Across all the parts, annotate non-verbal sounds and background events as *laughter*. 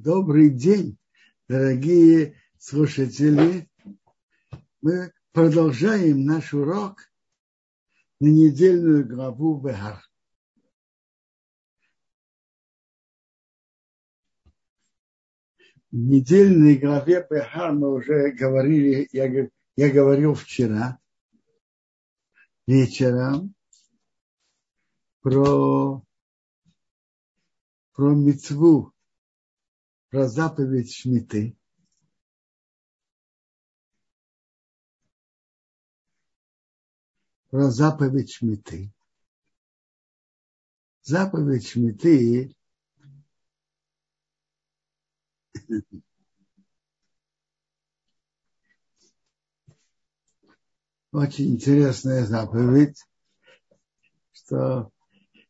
Добрый день, дорогие слушатели. Мы продолжаем наш урок на недельную главу Бехар. В недельной главе Бехар мы уже говорили, я, я говорил вчера вечером про, про мецву про заповедь Шмиты. Про заповедь Шмиты. Заповедь Шмиты очень интересная заповедь, что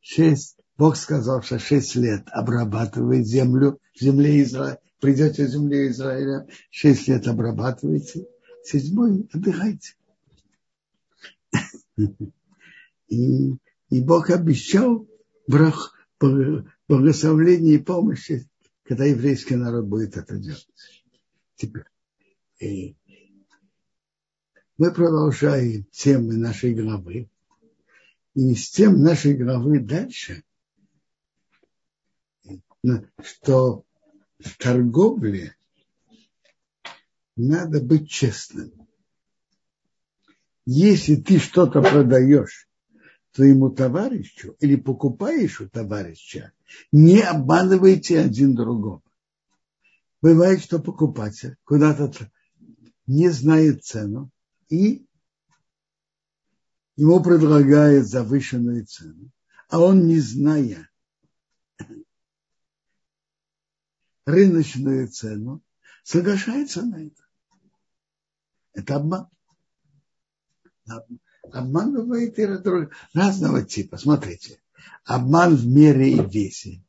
шесть Бог сказал, что шесть лет обрабатывает землю, в земле Израиля, придете в земле Израиля, шесть лет обрабатываете, седьмой отдыхайте. *laughs* И, и Бог обещал брах, благословление и помощи, когда еврейский народ будет это делать. Теперь и мы продолжаем темы нашей главы. И с тем нашей главы дальше что в торговле надо быть честным. Если ты что-то продаешь твоему товарищу или покупаешь у товарища, не обманывайте один другого. Бывает, что покупатель куда-то не знает цену и ему предлагает завышенную цену, а он, не зная рыночную цену, соглашается на это. Это обман. Обман бывает и разного типа. Смотрите, обман в мере и весе.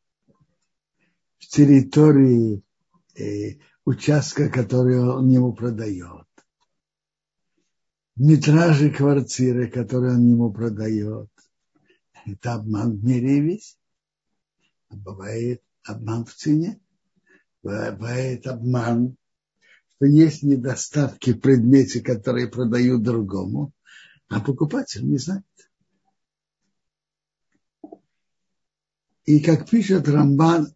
В территории э, участка, который он ему продает. Метраже квартиры, который он ему продает. Это обман в мере и весе. А бывает обман в цене бывает обман, что есть недостатки в предмете, которые продают другому, а покупатель не знает. И как пишет Рамбан,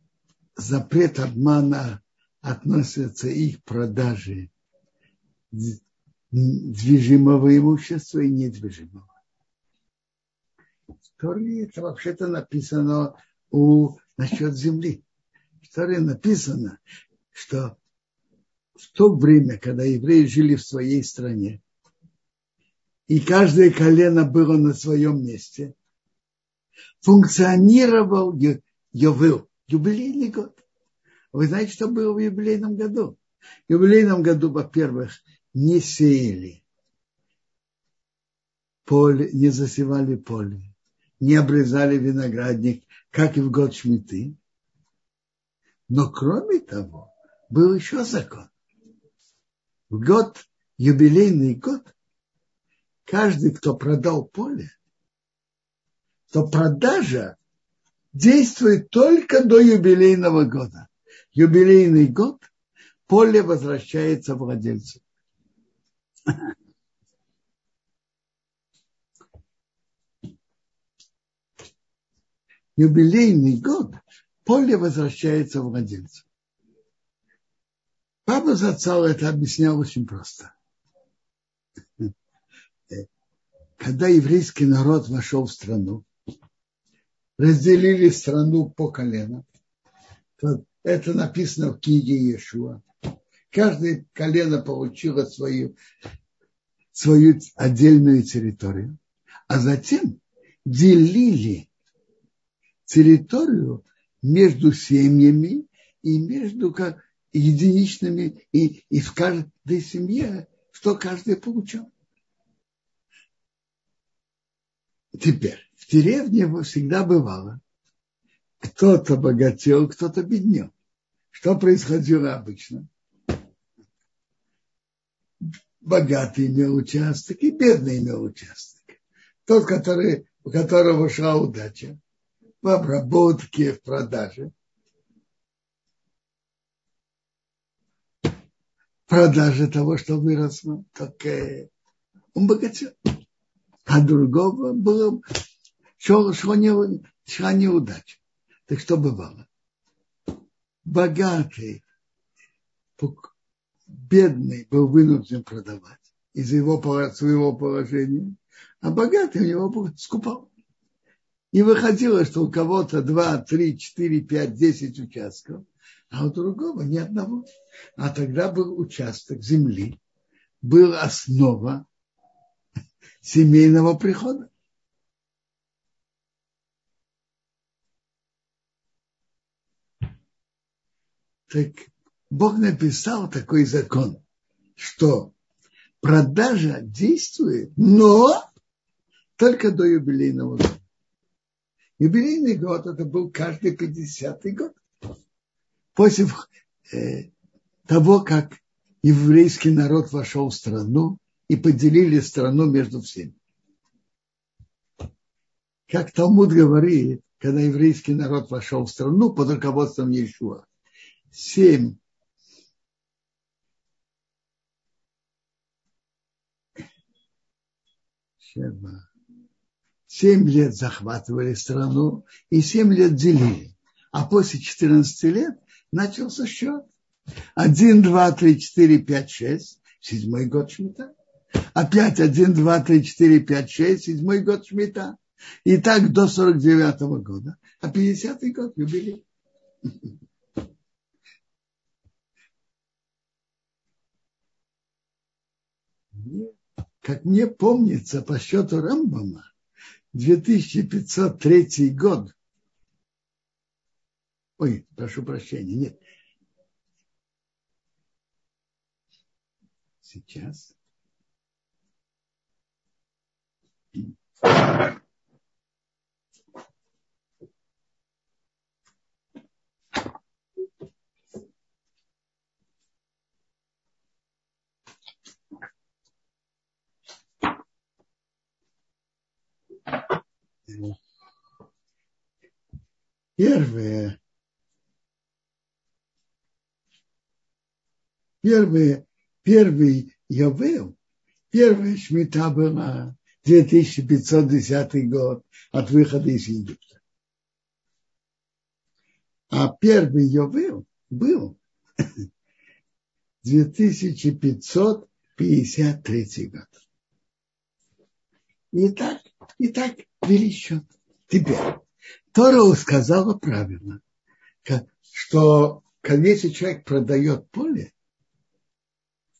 запрет обмана относится и к продаже движимого имущества и недвижимого. Торе это вообще-то написано у, насчет земли. Торе написано, что в то время, когда евреи жили в своей стране, и каждое колено было на своем месте, функционировал Йовел, юбилейный год. Вы знаете, что было в юбилейном году? В юбилейном году, во-первых, не сеяли поле, не засевали поле, не обрезали виноградник, как и в год Шмиты. Но кроме того, был еще закон. В год, юбилейный год, каждый, кто продал поле, то продажа действует только до юбилейного года. Юбилейный год поле возвращается владельцу. *laughs* Юбилейный год поле возвращается владельцу. Папа Зацал это объяснял очень просто. Когда еврейский народ вошел в страну, разделили страну по коленам, это написано в книге Иешуа. Каждое колено получило свою, свою отдельную территорию, а затем делили территорию между семьями и между единичными, и, и в каждой семье, что каждый получал. Теперь, в деревне всегда бывало, кто-то богател, кто-то беднел. Что происходило обычно? Богатый имел участок и бедный имел участок. Тот, который, у которого шла удача, в обработке, в продаже. продаже того, что выросло, так э, он богател. А другого было шел, шла, не, шла неудача. Так что бывало? Богатый, бедный был вынужден продавать из-за его своего положения, а богатый у него скупал. И выходило, что у кого-то 2, 3, 4, 5, 10 участков, а у другого ни одного. А тогда был участок земли, была основа семейного прихода. Так Бог написал такой закон, что продажа действует, но только до юбилейного года. Юбилейный год это был каждый 50-й год. После э, того, как еврейский народ вошел в страну и поделили страну между всеми. Как Талмуд говорит, когда еврейский народ вошел в страну под руководством Иешуа, семь Семь лет захватывали страну и семь лет делили. А после 14 лет начался счет. Один, два, три, четыре, пять, шесть. Седьмой год шмита. Опять один, два, три, четыре, пять, шесть. Седьмой год шмита. И так до 49 -го года. А 50-й год юбилей. Как мне помнится по счету Рамбама, 2503 год. Ой, прошу прощения, нет. Сейчас. Первое, первое, первый Йовел, первая шмита была 2510 год от выхода из Египта. А первый Йовел был 2553 год. И так, и так вели счет. Теперь, Тора сказала правильно, что если человек продает поле,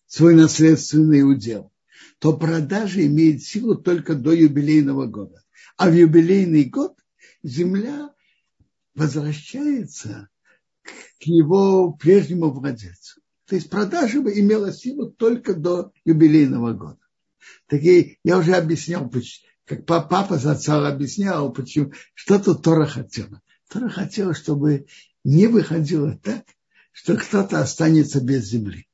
свой наследственный удел, то продажа имеет силу только до юбилейного года. А в юбилейный год земля возвращается к его прежнему владельцу. То есть продажа бы имела силу только до юбилейного года. Так я уже объяснял, как папа зацал объяснял, почему, что тут Тора хотела. Тора хотела, чтобы не выходило так, что кто-то останется без земли.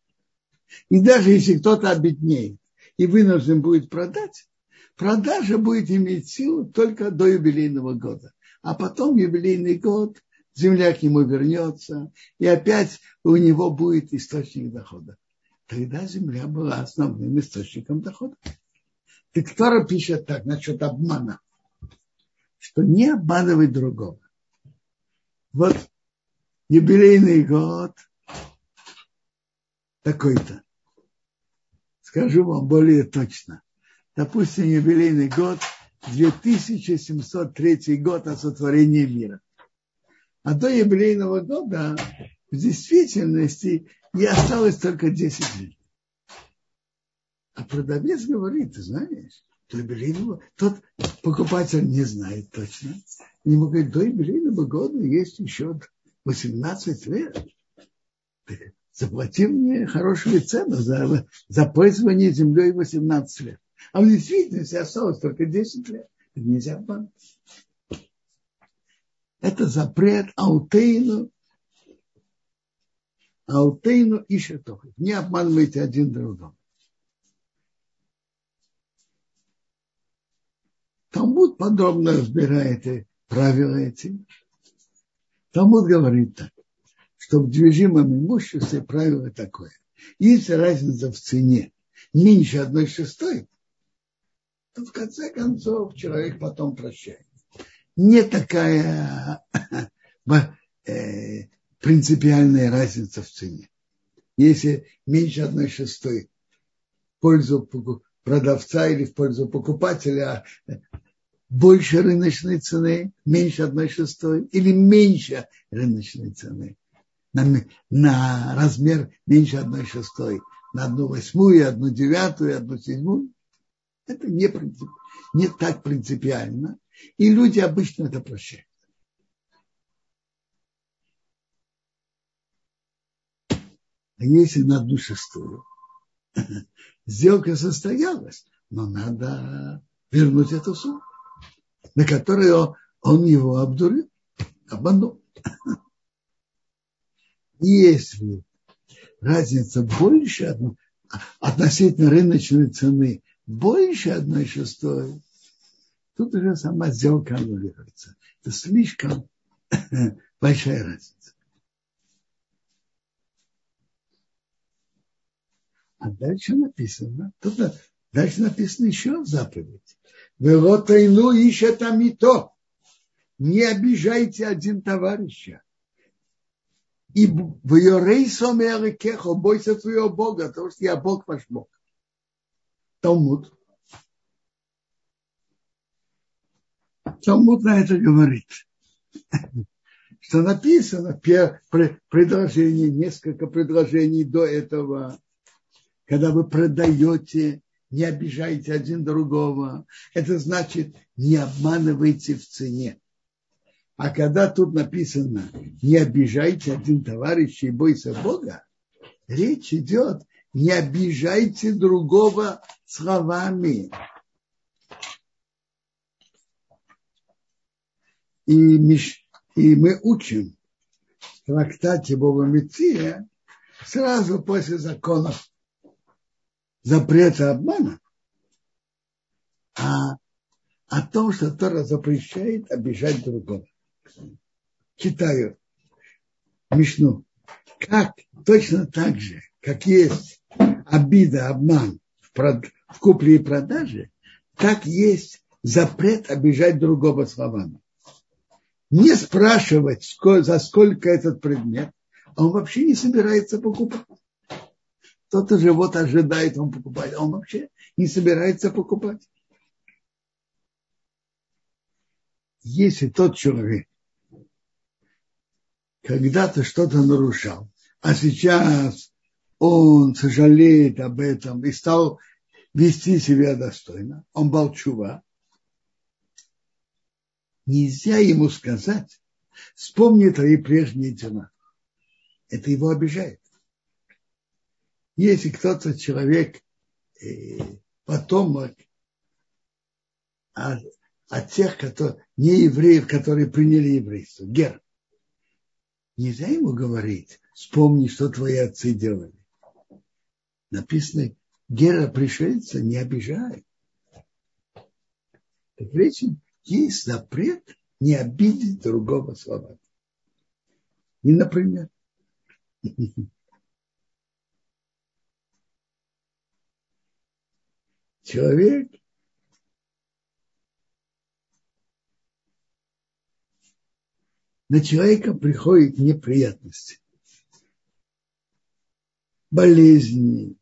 И даже если кто-то обеднеет и вынужден будет продать, продажа будет иметь силу только до юбилейного года. А потом юбилейный год земля к нему вернется, и опять у него будет источник дохода. Тогда земля была основным источником дохода. Так Тора пишет так насчет обмана, что не обманывай другого. Вот юбилейный год такой-то. Скажу вам более точно. Допустим, юбилейный год 2703 год о сотворении мира. А до юбилейного года в действительности и осталось только 10 лет. А продавец говорит, ты знаешь, юбилейного, тот покупатель не знает точно. Не говорит, до юбилейного года есть еще 18 лет. Заплати мне хорошую цену за, за пользование землей 18 лет. А в действительности осталось только 10 лет. Это нельзя обмануть. Это запрет аутейну Алтейну и Шетохов. Не обманывайте один другого. Талмуд подробно разбирает правила эти. Талмуд говорит так, что в движимом имуществе правило такое. Если разница в цене меньше одной шестой, то в конце концов человек потом прощает. Не такая *coughs* э, принципиальная разница в цене. Если меньше одной шестой в пользу продавца или в пользу покупателя, больше рыночной цены, меньше одной шестой, или меньше рыночной цены, на, на размер меньше одной шестой, на одну восьмую, одну девятую, одну седьмую. Это не, не так принципиально. И люди обычно это прощают. А если на одну шестую, *laughs* сделка состоялась, но надо вернуть эту сумму на которую он его обдурил, обманул. *laughs* Если разница больше относительно рыночной цены больше одной шестой, тут уже сама сделка аннулируется. Это слишком *laughs* большая разница. А дальше написано, тут дальше написано еще заповедь. Велотайну ищет амито. Не обижайте один товарища. И в Йорейсом и Кехо, бойся твоего Бога, потому что я Бог ваш Бог. Талмуд. Талмуд на это говорит, *laughs* что написано предложение, несколько предложений до этого, когда вы продаете не обижайте один другого. Это значит, не обманывайте в цене. А когда тут написано, не обижайте один товарища и бойся Бога, речь идет, не обижайте другого словами. И, и мы учим в трактате Бога Меция сразу после законов запрета обмана, а о том, что Тора запрещает обижать другого. Читаю Мишну. Как точно так же, как есть обида, обман в, прод... в купле и продаже, так есть запрет обижать другого словами. Не спрашивать, за сколько этот предмет, а он вообще не собирается покупать. Кто-то же вот ожидает, он покупать, а он вообще не собирается покупать. Если тот человек когда-то что-то нарушал, а сейчас он сожалеет об этом и стал вести себя достойно, он болчува, нельзя ему сказать, вспомни твои прежние дела. Это его обижает. Если кто-то человек, э, потомок от, от тех, которые, не евреев, которые приняли еврейство, гер, нельзя ему говорить, вспомни, что твои отцы делали. Написано, гера пришельца не обижай. Так речь есть запрет не обидеть другого слова. И, например, *laughs* человек на человека приходят неприятности. Болезни,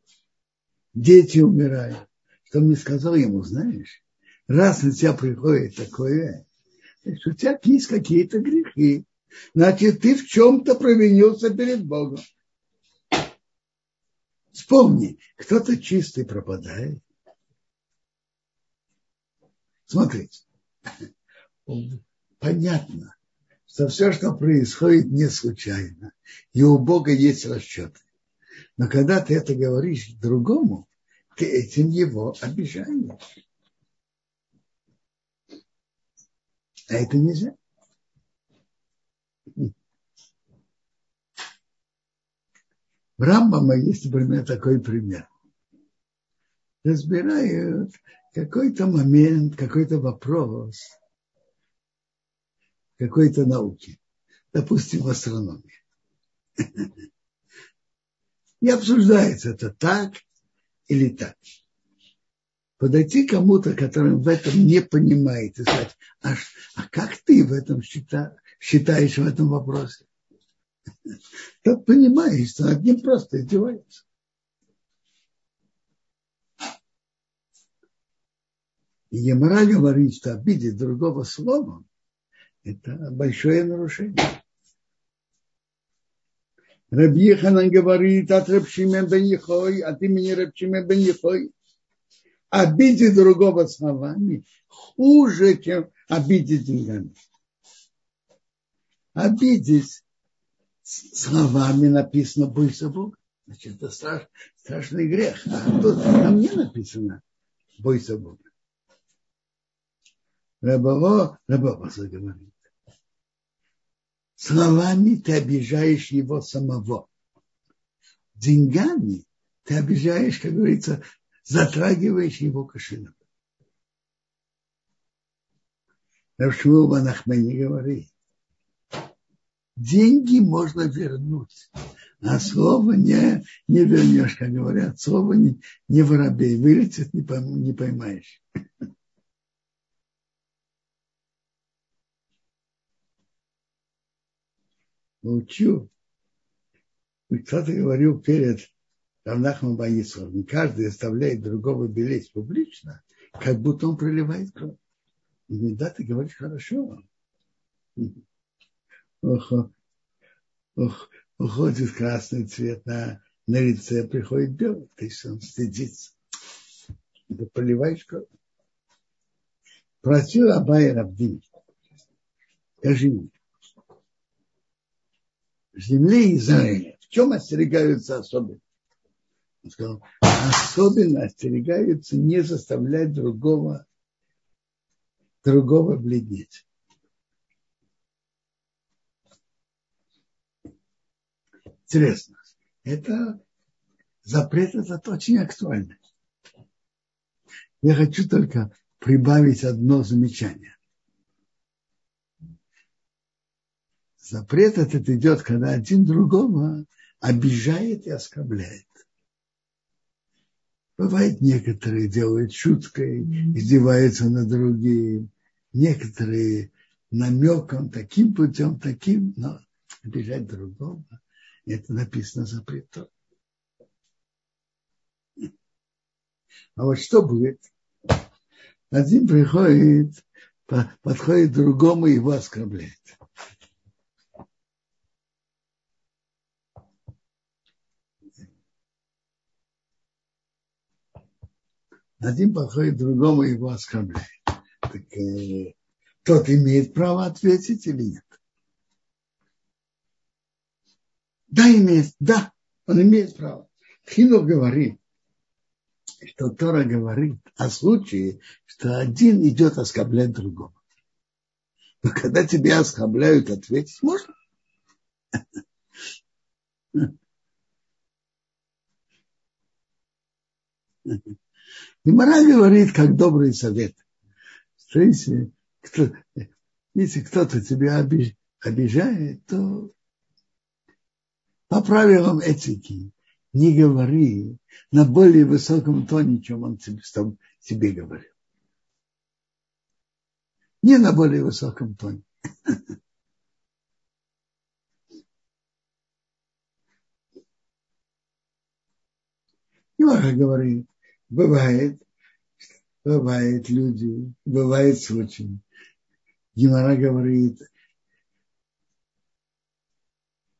дети умирают. Что мне сказал ему, знаешь, раз на тебя приходит такое, значит, у тебя есть какие-то грехи. Значит, ты в чем-то провинился перед Богом. Вспомни, кто-то чистый пропадает, Смотрите, понятно, что все, что происходит, не случайно. И у Бога есть расчеты. Но когда ты это говоришь другому, ты этим его обижаешь. А это нельзя. В Рамбама есть, например, такой пример. Разбирают какой-то момент, какой-то вопрос какой-то науки, допустим, в астрономии. И *laughs* обсуждается это так или так. Подойти кому-то, который в этом не понимает, и сказать, а, а как ты в этом счита, считаешь в этом вопросе? *laughs* Тот понимает, что над ним просто издевается. И Емара говорит, что обидеть другого словом – это большое нарушение. Рабьеханан говорит от Рабшимен бен Ехой, от имени Рабшимен бен Ехой. Обидеть другого словами хуже, чем обидеть деньгами. Обидеть словами написано «бойся Бога». Значит, это страш, страшный грех. А тут там не написано «бойся Бога». Рабово, Рабово говорит словами ты обижаешь его самого. Деньгами ты обижаешь, как говорится, затрагиваешь его кошелек. Равшмул Банахмани говорит, деньги можно вернуть, а слово не, не вернешь, как говорят. Слово не, не воробей, вылетит, не поймаешь. *laughs* научил, кто-то говорил перед Равнахмом Баисовым, каждый оставляет другого белеть публично, как будто он проливает кровь. И да, ты говоришь хорошо. Ох, ох, уходит красный цвет на, на лице, приходит белый, то есть он стыдится. Ты проливаешь кровь. Просил Абай Рабдин, скажи мне, земле Израиля. В чем остерегаются особенно? Он сказал, особенно остерегаются не заставлять другого, другого бледнеть. Интересно. Это запрет этот очень актуальный. Я хочу только прибавить одно замечание. Запрет этот идет, когда один другого обижает и оскорбляет. Бывает, некоторые делают шуткой, издеваются над другим, некоторые намеком, таким путем, таким, но обижать другого, это написано запретом. А вот что будет? Один приходит, подходит другому и его оскорбляет. Один подходит другому и его оскорбляет. Так, э, тот имеет право ответить или нет? Да, имеет, да, он имеет право. Хинух говорит, что Тора говорит о случае, что один идет оскорблять другого. Но когда тебя оскорбляют, ответить можно. Гимара говорит, как добрый совет, что если, кто, если кто-то тебя обижает, то по правилам этики не говори на более высоком тоне, чем он тебе, тебе говорил. Не на более высоком тоне. *laughs* Немного говорит, бывает, бывает люди, бывает случай. Гимара говорит,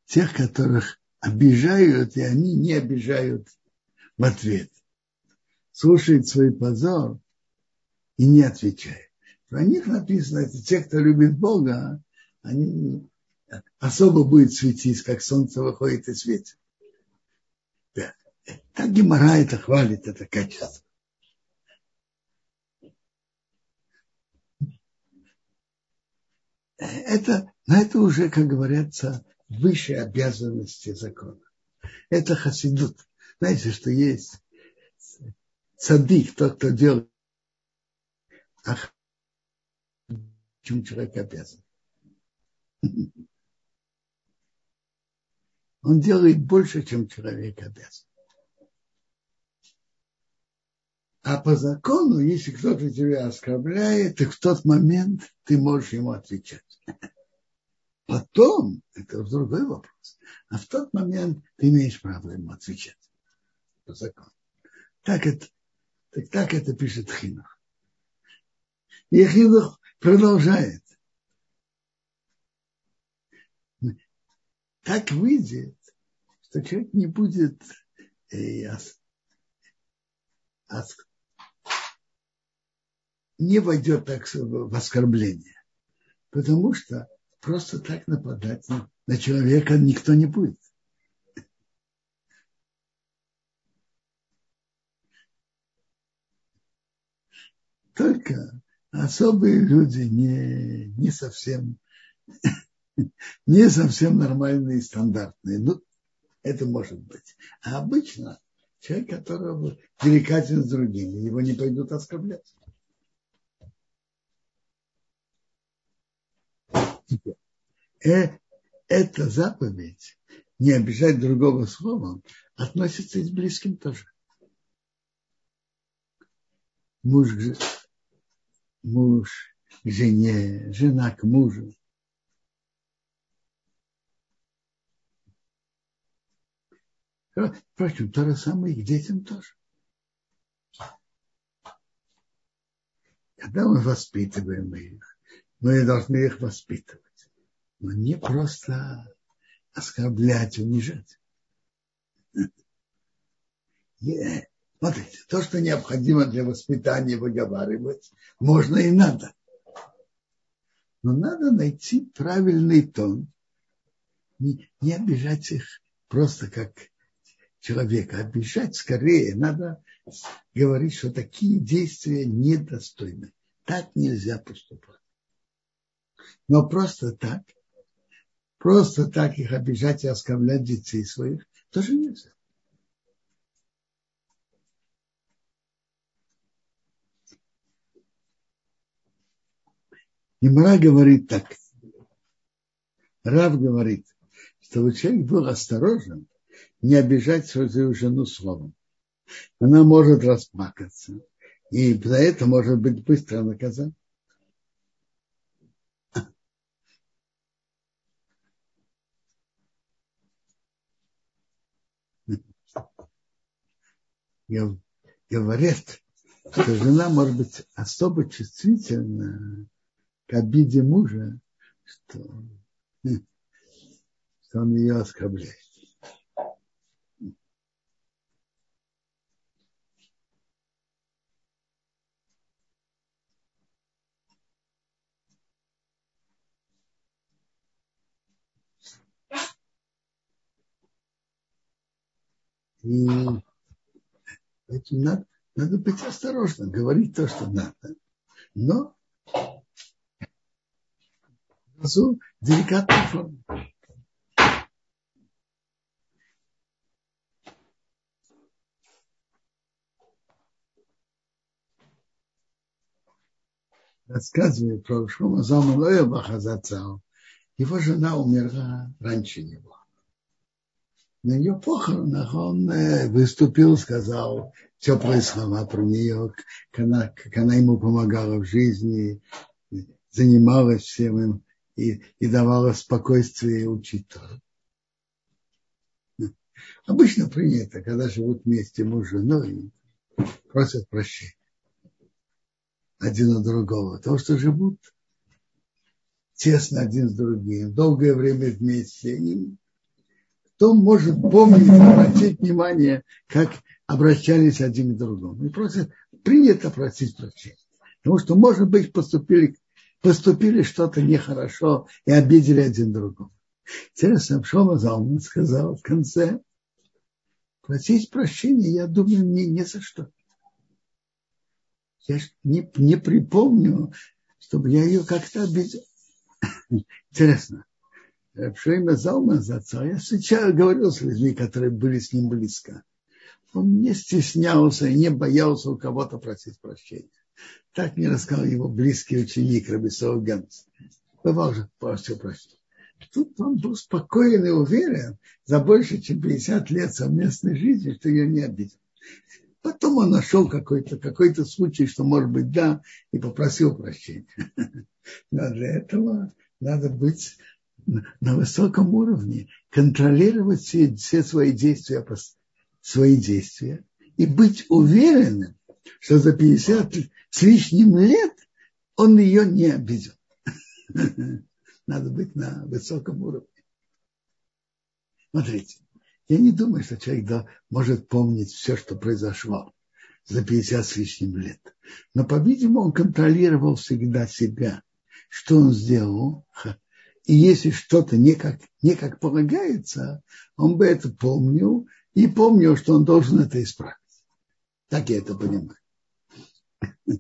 тех, которых обижают, и они не обижают в ответ. Слушают свой позор и не отвечают. Про них написано, это те, кто любит Бога, они особо будет светить, как солнце выходит и светит. Так Гимара это хвалит, это качество. Это, но это уже, как говорится, высшие обязанности закона. Это хасидут. Знаете, что есть цадик, тот, кто делает, а чем человек обязан. Он делает больше, чем человек обязан. А по закону, если кто-то тебя оскорбляет, так в тот момент ты можешь ему отвечать. Потом, это другой вопрос, а в тот момент ты имеешь право ему отвечать по закону. Так это, так, так это пишет Хинах. И Хинах продолжает. Так выйдет, что человек не будет э, ос, не войдет так в оскорбление. Потому что просто так нападать на, человека никто не будет. Только особые люди не, не совсем *laughs* не совсем нормальные стандартные. Ну, это может быть. А обычно человек, которого деликатен с другими, его не пойдут оскорблять. Э, эта заповедь не обижать другого словом относится и к близким тоже. Муж, муж к жене, жена к мужу. Впрочем, то же самое и к детям тоже. Когда мы воспитываем их, мы должны их воспитывать. Но не просто оскорблять, унижать. Смотрите, то, что необходимо для воспитания выговаривать, можно и надо. Но надо найти правильный тон, не, не обижать их просто как человека. Обижать скорее надо говорить, что такие действия недостойны. Так нельзя поступать. Но просто так, просто так их обижать и оскорблять детей своих тоже нельзя. Имра говорит так. Рав говорит, чтобы человек был осторожен, не обижать свою жену словом. Она может расплакаться. И за это может быть быстро наказан. Говорят, что жена может быть особо чувствительна к обиде мужа, что, *laughs* что он ее оскорбляет. И надо, надо быть осторожным, говорить то, что надо. Но разу деликатной форме. Рассказывает про Шума Замалоя Бахазацау. Его жена умерла раньше него на ее похоронах он э, выступил, сказал теплые слова про нее, как она, как она ему помогала в жизни, занималась всем им и, и давала спокойствие учителю. Обычно принято, когда живут вместе муж с женой, просят прощения один у другого. То, что живут тесно один с другим, долгое время вместе, и кто может помнить, обратить внимание, как обращались один к другому. И просят, принято просить прощения. Потому что, может быть, поступили, поступили что-то нехорошо и обидели один другого. Интересно, Шома Залман сказал в конце, просить прощения, я думаю, мне не за что. Я не, не припомню, чтобы я ее как-то обидел. Интересно. Шейма Залман за отца, я сейчас говорил с людьми, которые были с ним близко. Он не стеснялся и не боялся у кого-то просить прощения. Так мне рассказал его близкий ученик Рабисов Ганс. Бывал же просил прощения. Тут он был спокоен и уверен за больше, чем 50 лет совместной жизни, что ее не обидел. Потом он нашел какой-то какой случай, что, может быть, да, и попросил прощения. *laughs* Но для этого надо быть на высоком уровне, контролировать все, все свои действия, свои действия и быть уверенным, что за 50 с лишним лет он ее не обидел. *laughs* Надо быть на высоком уровне. Смотрите, я не думаю, что человек да, может помнить все, что произошло за 50 с лишним лет. Но, по-видимому, он контролировал всегда себя, что он сделал. И если что-то не как, не как полагается, он бы это помнил и помнил, что он должен это исправить. Так я это понимаю. *laughs*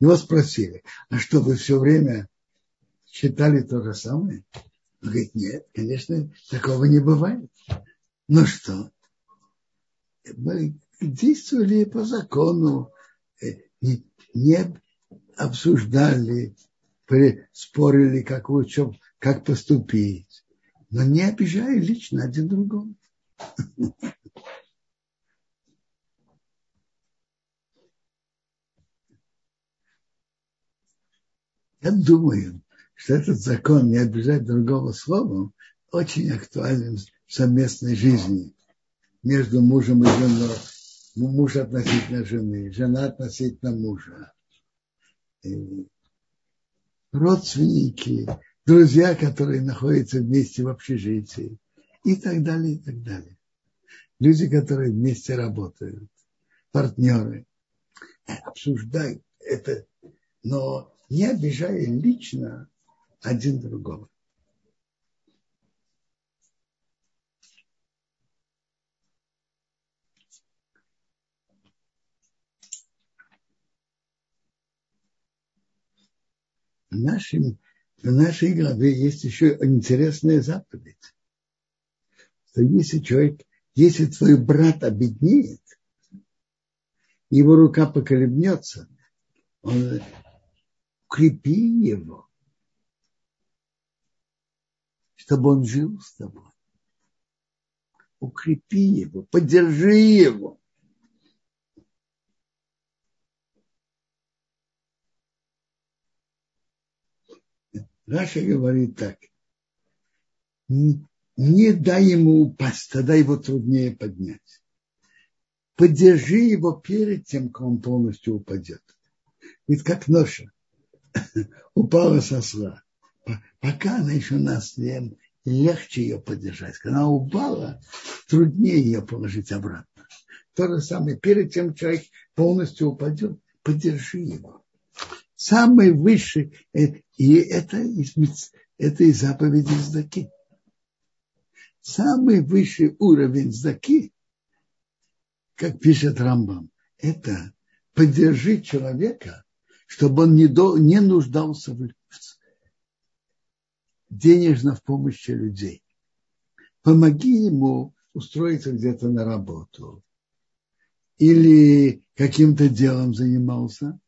Его спросили, а что, вы все время считали то же самое? Он говорит, нет, конечно, такого не бывает. Ну что, мы действовали по закону, э, не, не обсуждали, спорили, как лучше, как поступить, но не обижая лично один другого. *laughs* Я думаю, что этот закон не обижать другого словом очень актуален в совместной жизни между мужем и женой, муж относительно жены, жена относительно мужа, и родственники, друзья, которые находятся вместе в общежитии и так далее, и так далее. Люди, которые вместе работают, партнеры, обсуждают это, но не обижая лично один другого. В, нашем, в нашей главе есть еще интересная заповедь. Что если человек, если твой брат обеднеет, его рука поколебнется, он, укрепи его чтобы он жил с тобой. Укрепи его, поддержи его. Раша говорит так. Не, дай ему упасть, тогда его труднее поднять. Поддержи его перед тем, как он полностью упадет. Ведь как ноша *laughs* упала со сла пока она еще на снег, легче ее поддержать. Когда она упала, труднее ее положить обратно. То же самое, перед тем человек полностью упадет, поддержи его. Самый высший, э, и это из, это из заповеди Здаки. Самый высший уровень Здаки, как пишет Рамбам, это поддержи человека, чтобы он не, до, не нуждался в, денежно в помощи людей. Помоги ему устроиться где-то на работу или каким-то делом занимался,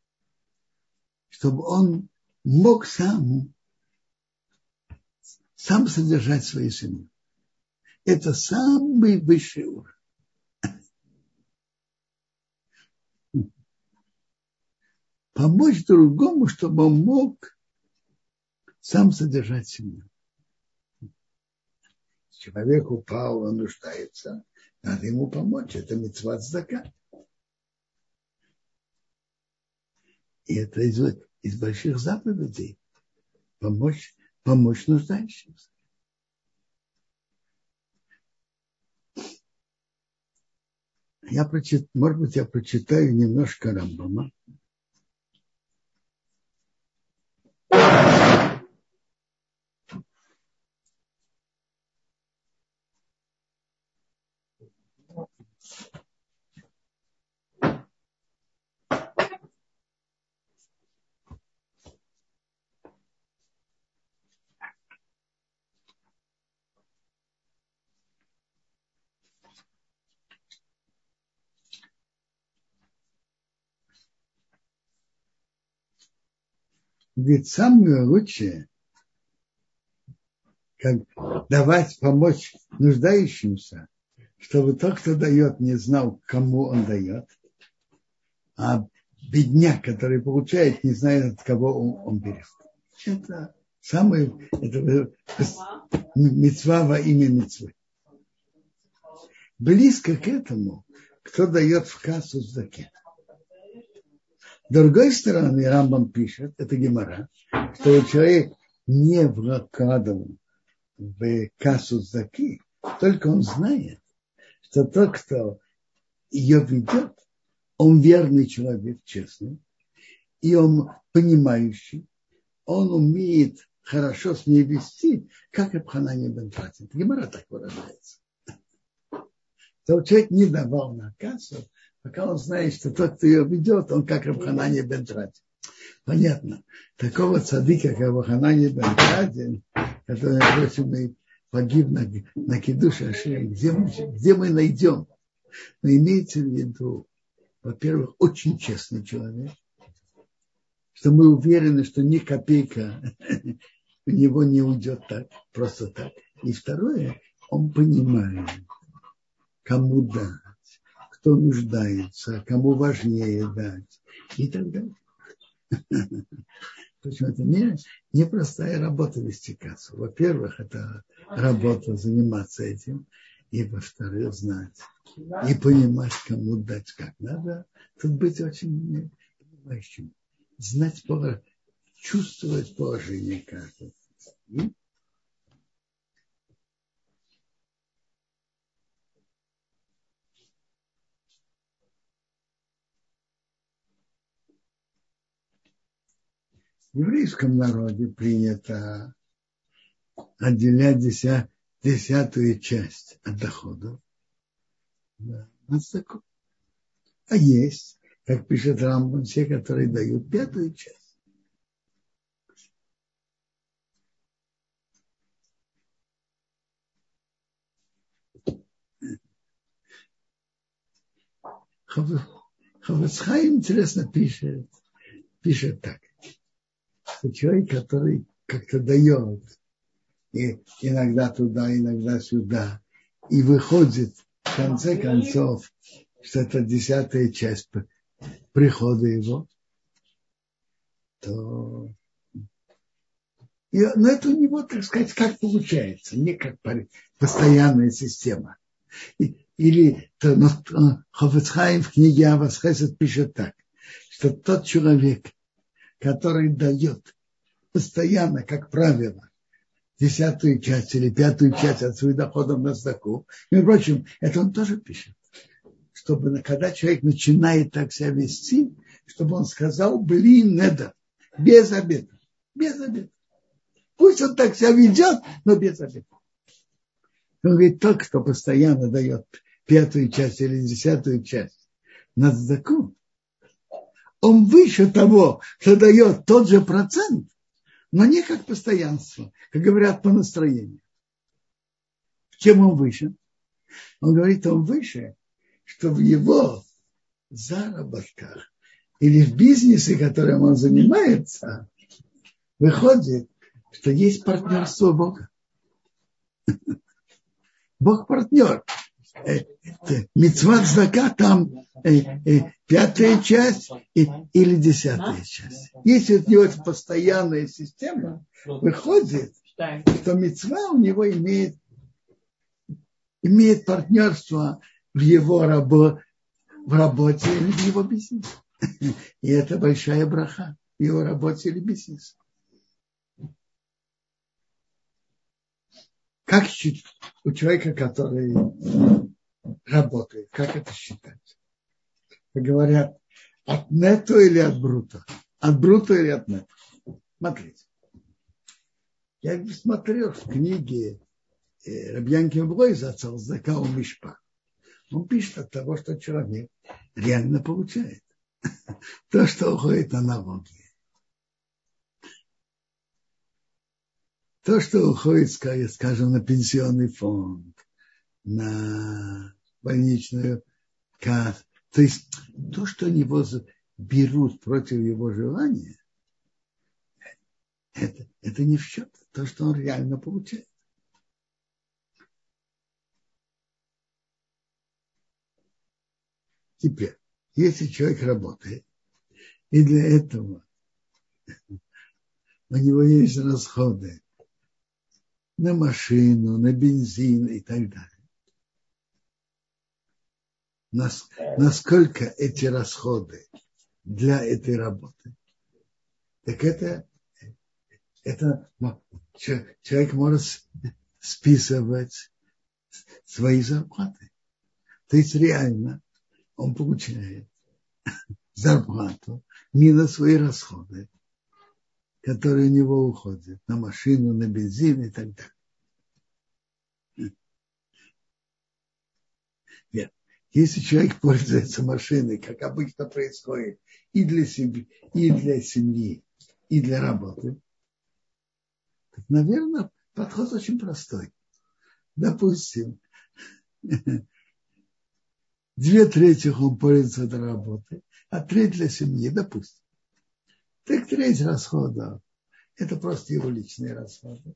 чтобы он мог сам, сам содержать свою семью. Это самый высший уровень. Помочь другому, чтобы он мог сам содержать семью. Человек упал, он нуждается, надо ему помочь. Это мецват здака. И это из, из больших заповедей. Помочь, помочь нуждающимся. Я прочит, может быть, я прочитаю немножко Рамбама. Ведь самое лучшее как давать, помочь нуждающимся, чтобы тот, кто дает, не знал, кому он дает, а бедняк, который получает, не знает, от кого он, он берет. Это самое, это мецва во имя мецвы. Близко к этому, кто дает в кассу сдаки. Другой стороны, Рамбам пишет, это Гемора, что человек не вкладывал в кассу заки, только он знает, что тот, кто ее ведет, он верный человек, честный, и он понимающий, он умеет хорошо с ней вести, как Абханани бен Пратин. Гемора так выражается. То человек не давал на кассу, пока он знает, что тот, кто ее ведет, он как Рабханани бен Тратин. Понятно. Такого цадыка, как Рабханани бен Тратин, который, впрочем, погиб на, на Кидуше Ашире, где, где мы найдем? Но имеется в виду, во-первых, очень честный человек, что мы уверены, что ни копейка *laughs* у него не уйдет так, просто так. И второе, он понимает, кому дать, кто нуждается, кому важнее дать и так далее. Почему это не, непростая работа вести кассу. Во-первых, это работа заниматься этим, и во-вторых, знать и понимать, кому дать как надо. Тут быть очень понимающим. Знать, чувствовать положение каждого. В еврейском народе принято отделять деся, десятую часть от доходов да, стаку. А есть, как пишет Рамбан, все, которые дают пятую часть. Хавацхай интересно пишет, пишет так человек, который как-то дает, и иногда туда, иногда сюда, и выходит в конце концов, что это десятая часть прихода его, то и, но это у него, так сказать, как получается, не как постоянная система. И, или то, но, Хофицхайм в книге Авасхесет пишет так, что тот человек, который дает постоянно, как правило, десятую часть или пятую часть от своих доходов на стаку. Между прочим, это он тоже пишет. Чтобы, когда человек начинает так себя вести, чтобы он сказал, блин, это без обеда. Без обеда. Пусть он так себя ведет, но без обеда. Он говорит, тот, кто постоянно дает пятую часть или десятую часть на сдаку, он выше того, кто дает тот же процент, но не как постоянство, как говорят по настроению. Чем он выше? Он говорит, он выше, что в его заработках или в бизнесе, которым он занимается, выходит, что есть партнерство Бога. *laughs* Бог партнер. Э, Мецват знака там э, э, пятая часть или десятая часть. Если у него постоянная система, выходит, что мецва у него имеет, имеет партнерство в его рабо, в работе или в его бизнесе. *laughs* И это большая браха в его работе или бизнесе. Как у человека, который работает, как это считать? Говорят, от нету или от брута? От брута или от нету? Смотрите. Я смотрел в книге э, Рабьянки Блойза Цалзака Мишпа. Он пишет от того, что человек реально получает. *laughs* То, что уходит на налоги. То, что уходит, скажем, на пенсионный фонд, на больничную кассу, то есть то, что него берут против его желания, это, это не в счет, то, что он реально получает. Теперь, если человек работает, и для этого *laughs* у него есть расходы, на машину, на бензин и так далее. Насколько эти расходы для этой работы, так это, это человек может списывать свои зарплаты. То есть реально он получает *laughs* зарплату минус свои расходы, которые у него уходят на машину, на бензин и так далее. Нет. Если человек пользуется машиной, как обычно происходит, и для семьи, и для семьи, и для работы, так, наверное, подход очень простой. Допустим, *laughs* две трети он пользуется для работы, а треть для семьи, допустим. Так треть расходов – это просто его личные расходы.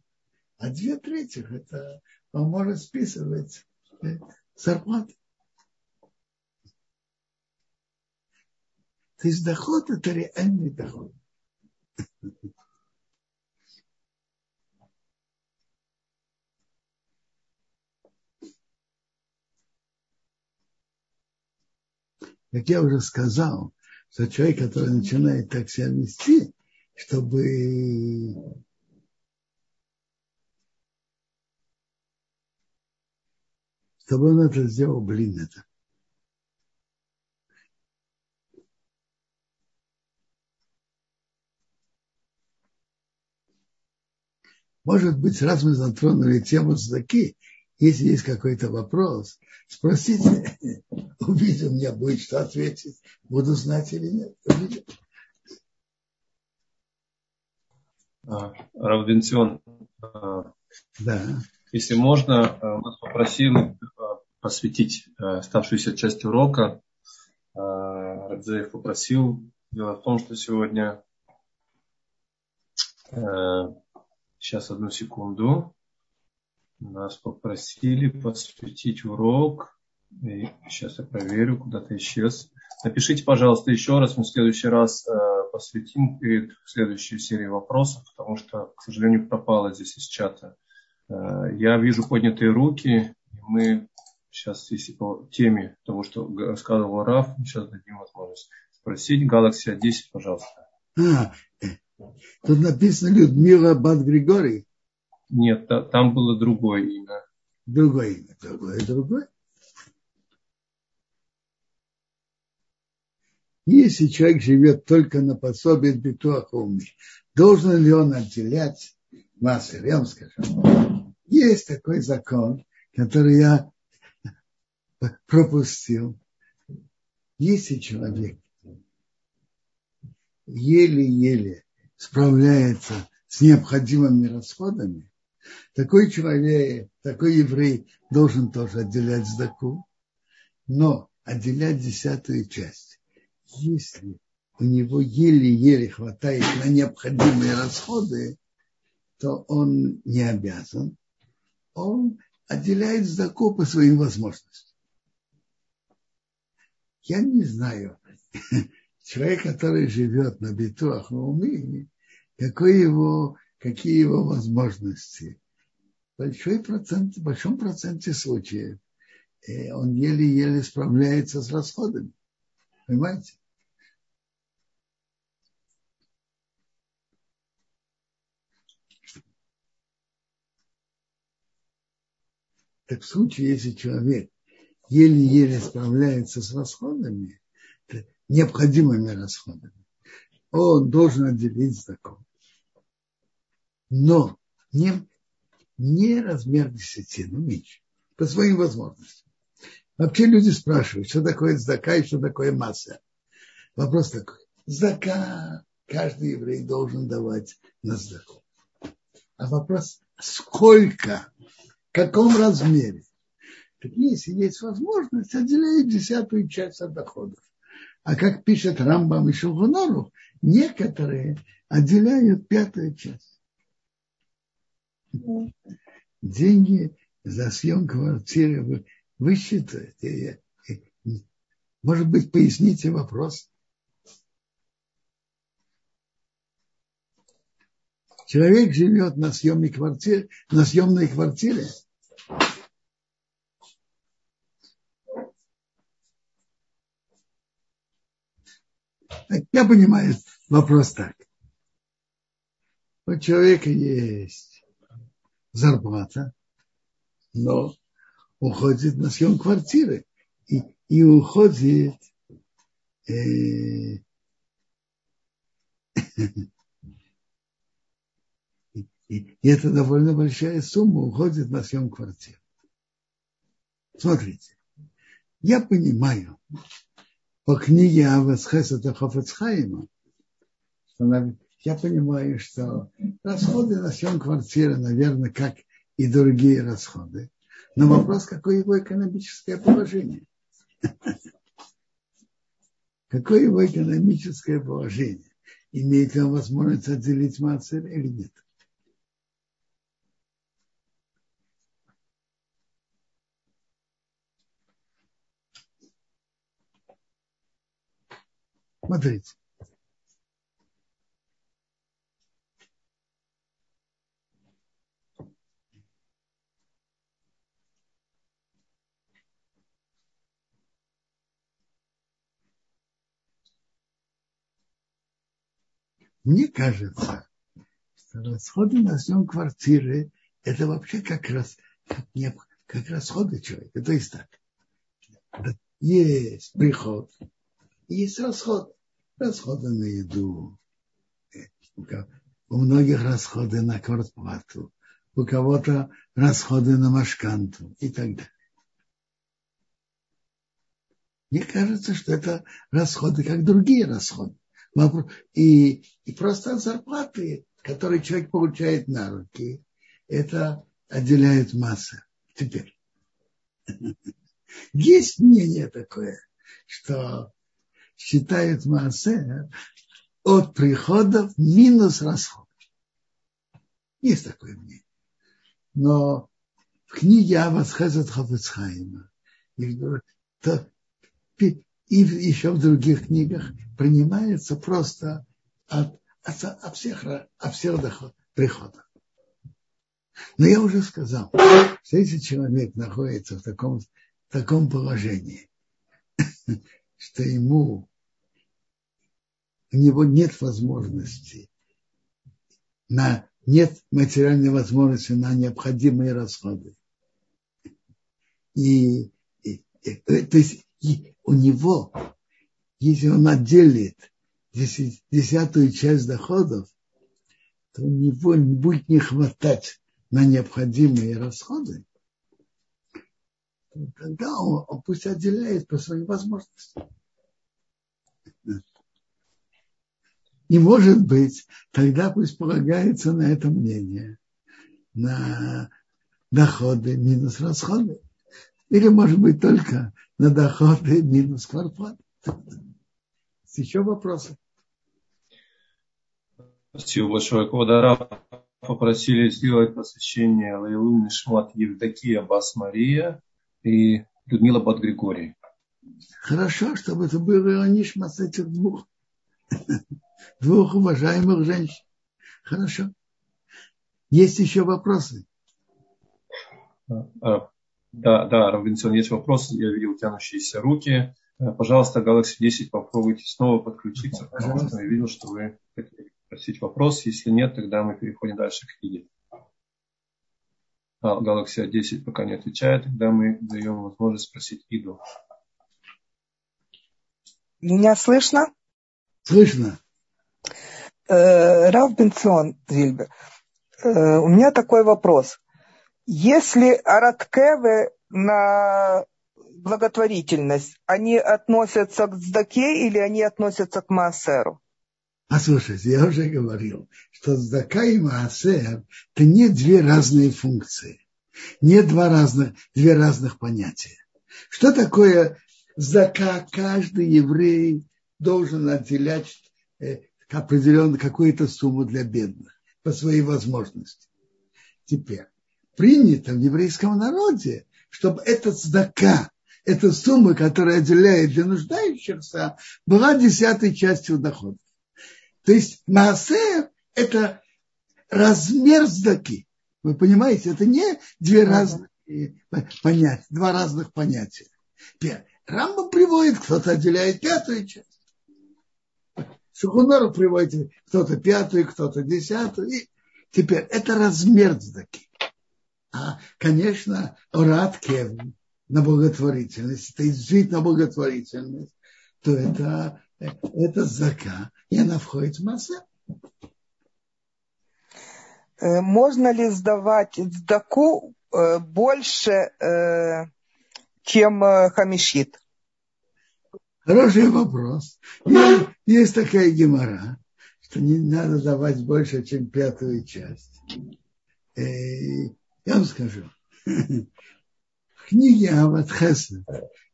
А две трети – это он может списывать э, зарплаты. То есть доход – это реальный доход. Как я уже сказал, что человек, который начинает так себя вести, чтобы чтобы он это сделал, блин, это. Может быть, раз мы затронули тему сдаки, если есть какой-то вопрос, спросите, *laughs* увидим, мне будет что ответить, буду знать или нет. Увидим. А, Равденцион, а, да. если можно, а, нас попросили посвятить оставшуюся часть урока. Радзеев попросил. Дело в том, что сегодня Сейчас одну секунду. Нас попросили посвятить урок. И сейчас я проверю, куда-то исчез. Напишите, пожалуйста, еще раз. Мы в следующий раз э, посвятим перед следующей серией вопросов, потому что, к сожалению, пропало здесь из чата. Э, я вижу поднятые руки. И мы сейчас, если по теме того, что рассказывал Раф, сейчас дадим возможность спросить. Галаксия 10, пожалуйста. А, Тут написано Людмила Бат Григорий. Нет, там было другое имя. Другое имя, другое, другое. Если человек живет только на пособие битуаха умных, должен ли он отделять массы? Я вам скажу. Есть такой закон, который я *laughs* пропустил. Если человек еле-еле справляется с необходимыми расходами, такой человек, такой еврей должен тоже отделять сдаку, но отделять десятую часть. Если у него еле-еле хватает на необходимые расходы, то он не обязан. Он отделяет сдаку по своим возможностям. Я не знаю, *laughs* человек, который живет на битуах уме, какой его, какие его возможности. Большой процент, в большом проценте случаев э, он еле-еле справляется с расходами. Понимаете? Так в случае, если человек еле-еле справляется с расходами, необходимыми расходами. Он должен отделить закон. Но не, не размер десятины, меньше. По своим возможностям. Вообще люди спрашивают, что такое здака и что такое масса. Вопрос такой. Здака каждый еврей должен давать на здаку. А вопрос, сколько, в каком размере? Так если есть возможность, отделяет десятую часть от доходов. А как пишет Рамбам и Шулханорух, некоторые отделяют пятую часть. Деньги за съем квартиры вы, вы Может быть, поясните вопрос? Человек живет на съемной квартире, на съемной квартире. Я понимаю вопрос так. У человека есть зарплата, но уходит на съем квартиры и, и уходит э, И, это довольно большая сумма уходит на съем квартиры. Смотрите, я понимаю по книге Авасхеса Хофецхайма, я понимаю, что расходы на съем квартиры, наверное, как и другие расходы. Но вопрос, какое его экономическое положение? *laughs* Какое его экономическое положение? Имеет ли он возможность отделить мацер или нет? Смотрите. Мне кажется, что расходы на съем квартиры это вообще как раз как, не, как расходы человека. То есть так. Есть приход, есть расход расходы на еду, у многих расходы на квартплату, у кого-то расходы на машканту и так далее. Мне кажется, что это расходы, как другие расходы. И, и просто зарплаты, которые человек получает на руки, это отделяет масса. Теперь. *laughs* Есть мнение такое, что считают Маасе от приходов минус расходов. Есть такое мнение. Но в книге Авас Хезет Хафецхайма то, и еще в других книгах принимается просто от, от, от всех, от всех доход, приходов. Но я уже сказал, что если человек находится в таком, в таком положении, *laughs* что ему у него нет возможности на нет материальной возможности на необходимые расходы. И, и, и то есть и у него, если он отделит десятую часть доходов, то у него не будет не хватать на необходимые расходы, тогда он, он пусть отделяет по своим возможностям. И может быть, тогда пусть полагается на это мнение, на доходы минус расходы. Или, может быть, только на доходы минус квартплаты. Еще вопросы? Спасибо большое. Квадара попросили сделать посвящение Лейлу Нишмат Евдокия Бас Мария и Людмила Бат Григорий. Хорошо, чтобы это было Нишмат с этих двух *laughs* двух уважаемых женщин. Хорошо. Есть еще вопросы? А, да, да, Равенцион, есть вопрос. Я видел тянущиеся руки. Э, пожалуйста, Galaxy 10, попробуйте снова подключиться. Пожалуйста, я видел, что вы хотели спросить вопрос. Если нет, тогда мы переходим дальше к книге. А, Galaxy 10 пока не отвечает, тогда мы даем возможность спросить Иду. Меня слышно? Слышно. Э, Рав Бенцион Зильбер, э, у меня такой вопрос. Если араткевы на благотворительность, они относятся к сдаке или они относятся к маасеру? А слушайте, я уже говорил, что сдака и маасер – это не две разные функции, не два разных, две разных понятия. Что такое сдака? Каждый еврей должен отделять э, определенную какую-то сумму для бедных по своей возможности. Теперь, принято в еврейском народе, чтобы этот сдака, эта сумма, которая отделяет для нуждающихся, была десятой частью дохода. То есть Маасер – это размер сдаки. Вы понимаете, это не две разные понятия, два разных понятия. Рамба приводит, кто-то отделяет пятую часть. Шухунару приводит кто-то пятую, кто-то десятую. И теперь это размер сдаки. А, конечно, Кевин на благотворительность, это жить на благотворительность, то это, это зака, и она входит в масса. Э, можно ли сдавать сдаку э, больше, э, чем хамишит? Хороший вопрос. Есть такая гемора, что не надо давать больше, чем пятую часть. Я вам скажу. *laughs* В книге Ават Хесед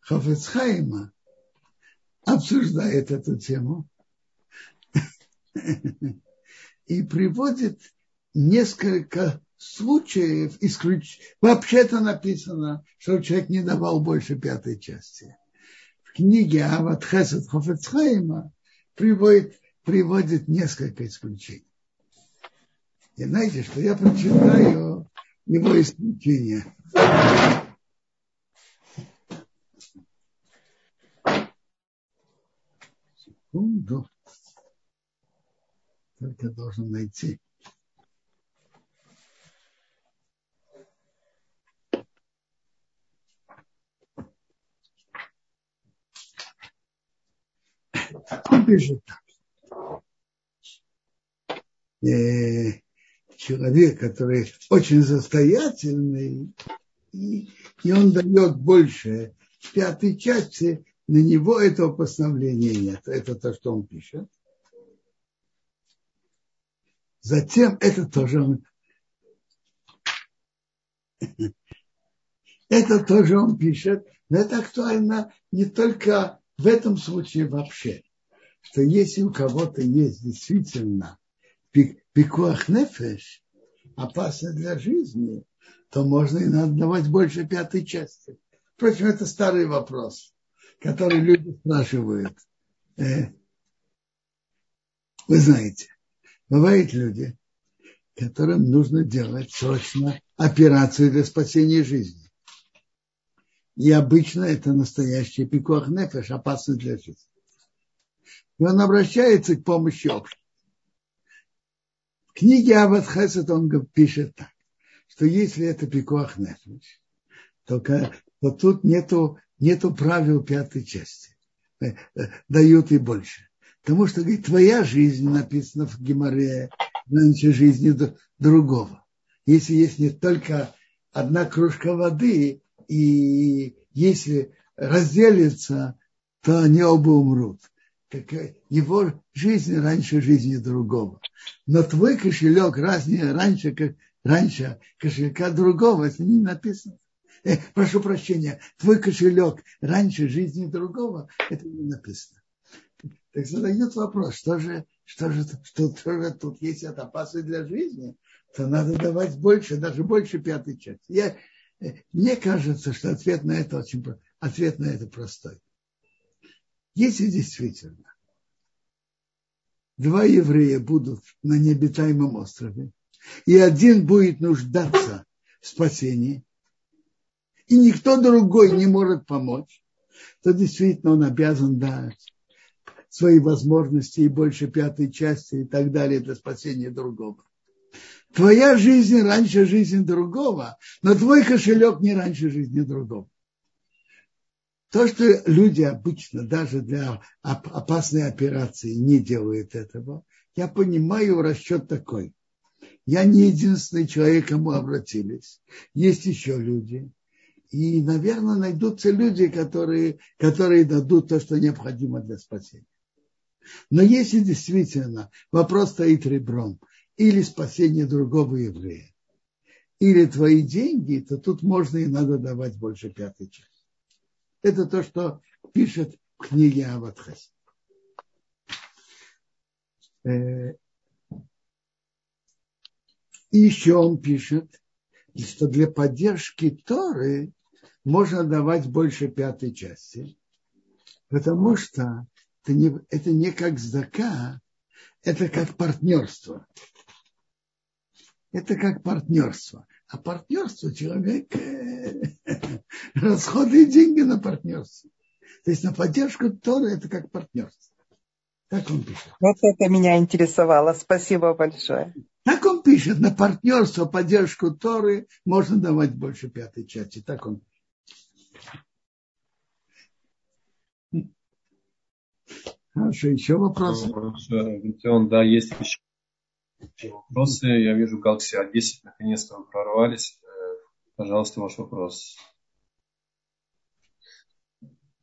Хофецхайма обсуждает эту тему *laughs* и приводит несколько случаев исключ... Вообще-то написано, что человек не давал больше пятой части. В книге Ават Хесед Хофецхайма приводит, приводит несколько исключений. И знаете, что я прочитаю его исключение. Секунду. Только должен найти. Он пишет так. Человек, который очень состоятельный, и, и он дает больше в пятой части, на него этого постановления нет. Это то, что он пишет. Затем это тоже он *laughs* это тоже он пишет, но это актуально не только в этом случае вообще, что если у кого-то есть действительно пикуах нефеш, опасно для жизни, то можно и надо давать больше пятой части. Впрочем, это старый вопрос, который люди спрашивают. Э, вы знаете, бывают люди, которым нужно делать срочно операцию для спасения жизни. И обычно это настоящий пикуах нефеш, опасный для жизни. И он обращается к помощи общества. В книге Ават Хесед он пишет так, что если это пикуах нефеш, то, то тут нету, нету правил пятой части. Э, э, дают и больше. Потому что, говорит, твоя жизнь написана в Геморе раньше жизни другого. Если есть не только одна кружка воды, и если разделится, то они оба умрут его жизнь раньше жизни другого. Но твой кошелек разный, раньше, как, раньше кошелька другого, это не написано. Э, прошу прощения, твой кошелек раньше жизни другого, это не написано. Так задают вопрос, что же, что же, что, что же тут, есть это опасно для жизни, то надо давать больше, даже больше пятой части. Я, э, мне кажется, что ответ на это очень ответ на это простой. Если действительно два еврея будут на необитаемом острове, и один будет нуждаться в спасении, и никто другой не может помочь, то действительно он обязан дать свои возможности и больше пятой части и так далее для спасения другого. Твоя жизнь раньше жизни другого, но твой кошелек не раньше жизни другого. То, что люди обычно даже для опасной операции не делают этого, я понимаю расчет такой. Я не единственный человек, кому обратились. Есть еще люди. И, наверное, найдутся люди, которые, которые дадут то, что необходимо для спасения. Но если действительно вопрос стоит ребром, или спасение другого еврея, или твои деньги, то тут можно и надо давать больше пятой части. Это то, что пишет в книге Аватхас. Э, и еще он пишет, что для поддержки Торы можно давать больше пятой части, потому что это не, это не как здака, это как партнерство. Это как партнерство. А партнерство человек э, расходует деньги на партнерство. То есть на поддержку Торы это как партнерство. Так он пишет. Вот это меня интересовало. Спасибо большое. Так он пишет, на партнерство, поддержку Торы можно давать больше пятой части. Так он пишет. Хорошо, еще вопросы? Хорошо, да, есть еще вопросы. Я вижу, Галкси А10, наконец-то вы прорвались. Э, пожалуйста, ваш вопрос.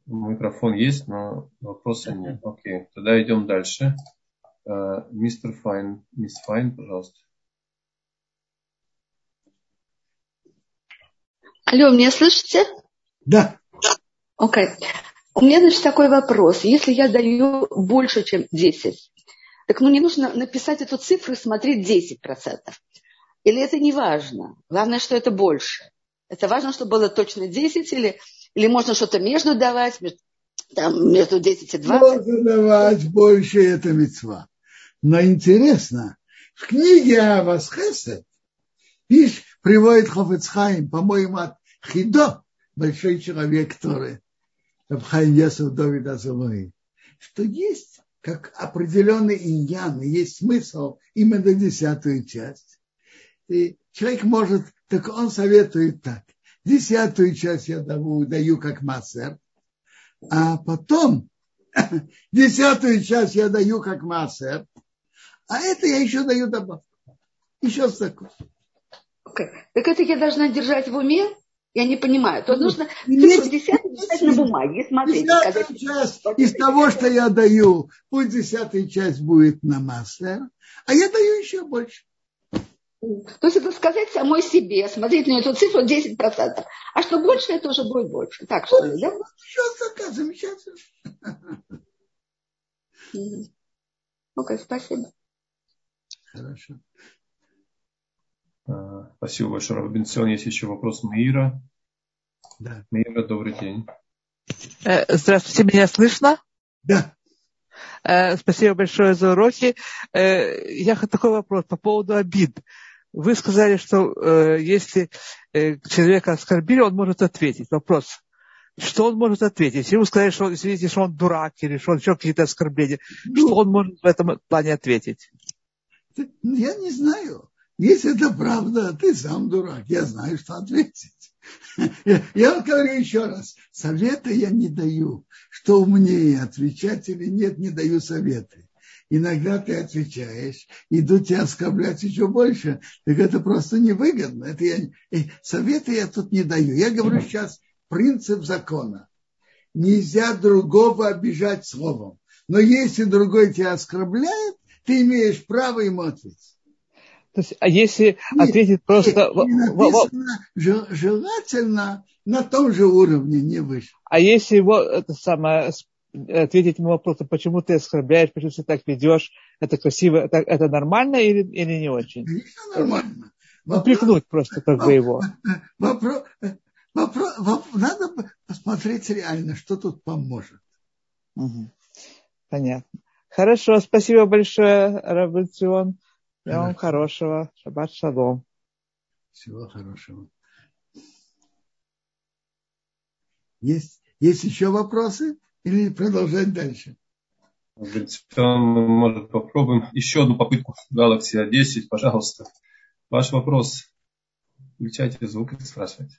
Микрофон есть, но вопроса нет. Окей, тогда идем дальше. Э, мистер Файн, мисс Файн, пожалуйста. Алло, меня слышите? Да. Окей. Okay. У меня, значит, такой вопрос. Если я даю больше, чем 10, так ну не нужно написать эту цифру и смотреть 10%. Или это не важно? Главное, что это больше. Это важно, чтобы было точно 10 или, или можно что-то между давать, там, между 10 и 20? Можно давать больше, это мецва. Но интересно, в книге Авас Хесед Пиш приводит Хофецхайм, по-моему, от Хидо, большой человек, который Рабхайм Ясов Давид Азалой, что есть как определенный иньян, есть смысл именно десятую часть. И человек может, так он советует так. Десятую часть я даю, даю как массер, а потом *coughs* десятую часть я даю как массер, а это я еще даю добавку. Еще такой. Okay. Так это я должна держать в уме? Я не понимаю. То нужно цифру десятую писать на бумаге. Десятая когда... часть из того, что я даю, пусть десятая часть будет на массе, а я даю еще больше. То есть это сказать самой себе, смотреть на эту цифру 10%. А что больше, это уже будет больше. Так что ли, да? Сейчас заказываем, сейчас. Окей, спасибо. Хорошо. Спасибо большое, Робинсон. Есть еще вопрос Маира. Да. Маира, добрый день. Э, здравствуйте, меня слышно? Да. Э, спасибо большое за уроки. Э, я такой вопрос по поводу обид. Вы сказали, что если человека оскорбили, он может ответить. Вопрос. Что он может ответить? Если ему сказали, что, извините, что он дурак или что он еще какие-то оскорбления, ну, что он может в этом плане ответить? Я не знаю. Если это правда, ты сам дурак, я знаю, что ответить. Я вам говорю еще раз, советы я не даю. Что умнее, отвечать или нет, не даю советы. Иногда ты отвечаешь, идут тебя оскорблять еще больше, так это просто невыгодно. Это я, советы я тут не даю. Я говорю сейчас принцип закона. Нельзя другого обижать словом. Но если другой тебя оскорбляет, ты имеешь право ему ответить. То есть, а если нет, ответить просто... Написано, желательно на том же уровне, не выше. А если его это самое, ответить ему вопрос, почему ты оскорбляешь, почему ты так ведешь, это красиво, это, это нормально или, или не очень? Конечно, нормально. Упрекнуть просто как бы его. Вопрос, вопрос, вопрос, надо посмотреть реально, что тут поможет. Угу. Понятно. Хорошо, спасибо большое, Рабицион. Всего вам хорошего. Шаббат шалом. Всего хорошего. Есть, есть еще вопросы? Или продолжать дальше? Мы, может, попробуем еще одну попытку Galaxy A10, пожалуйста. Ваш вопрос. Включайте звук и спрашивайте.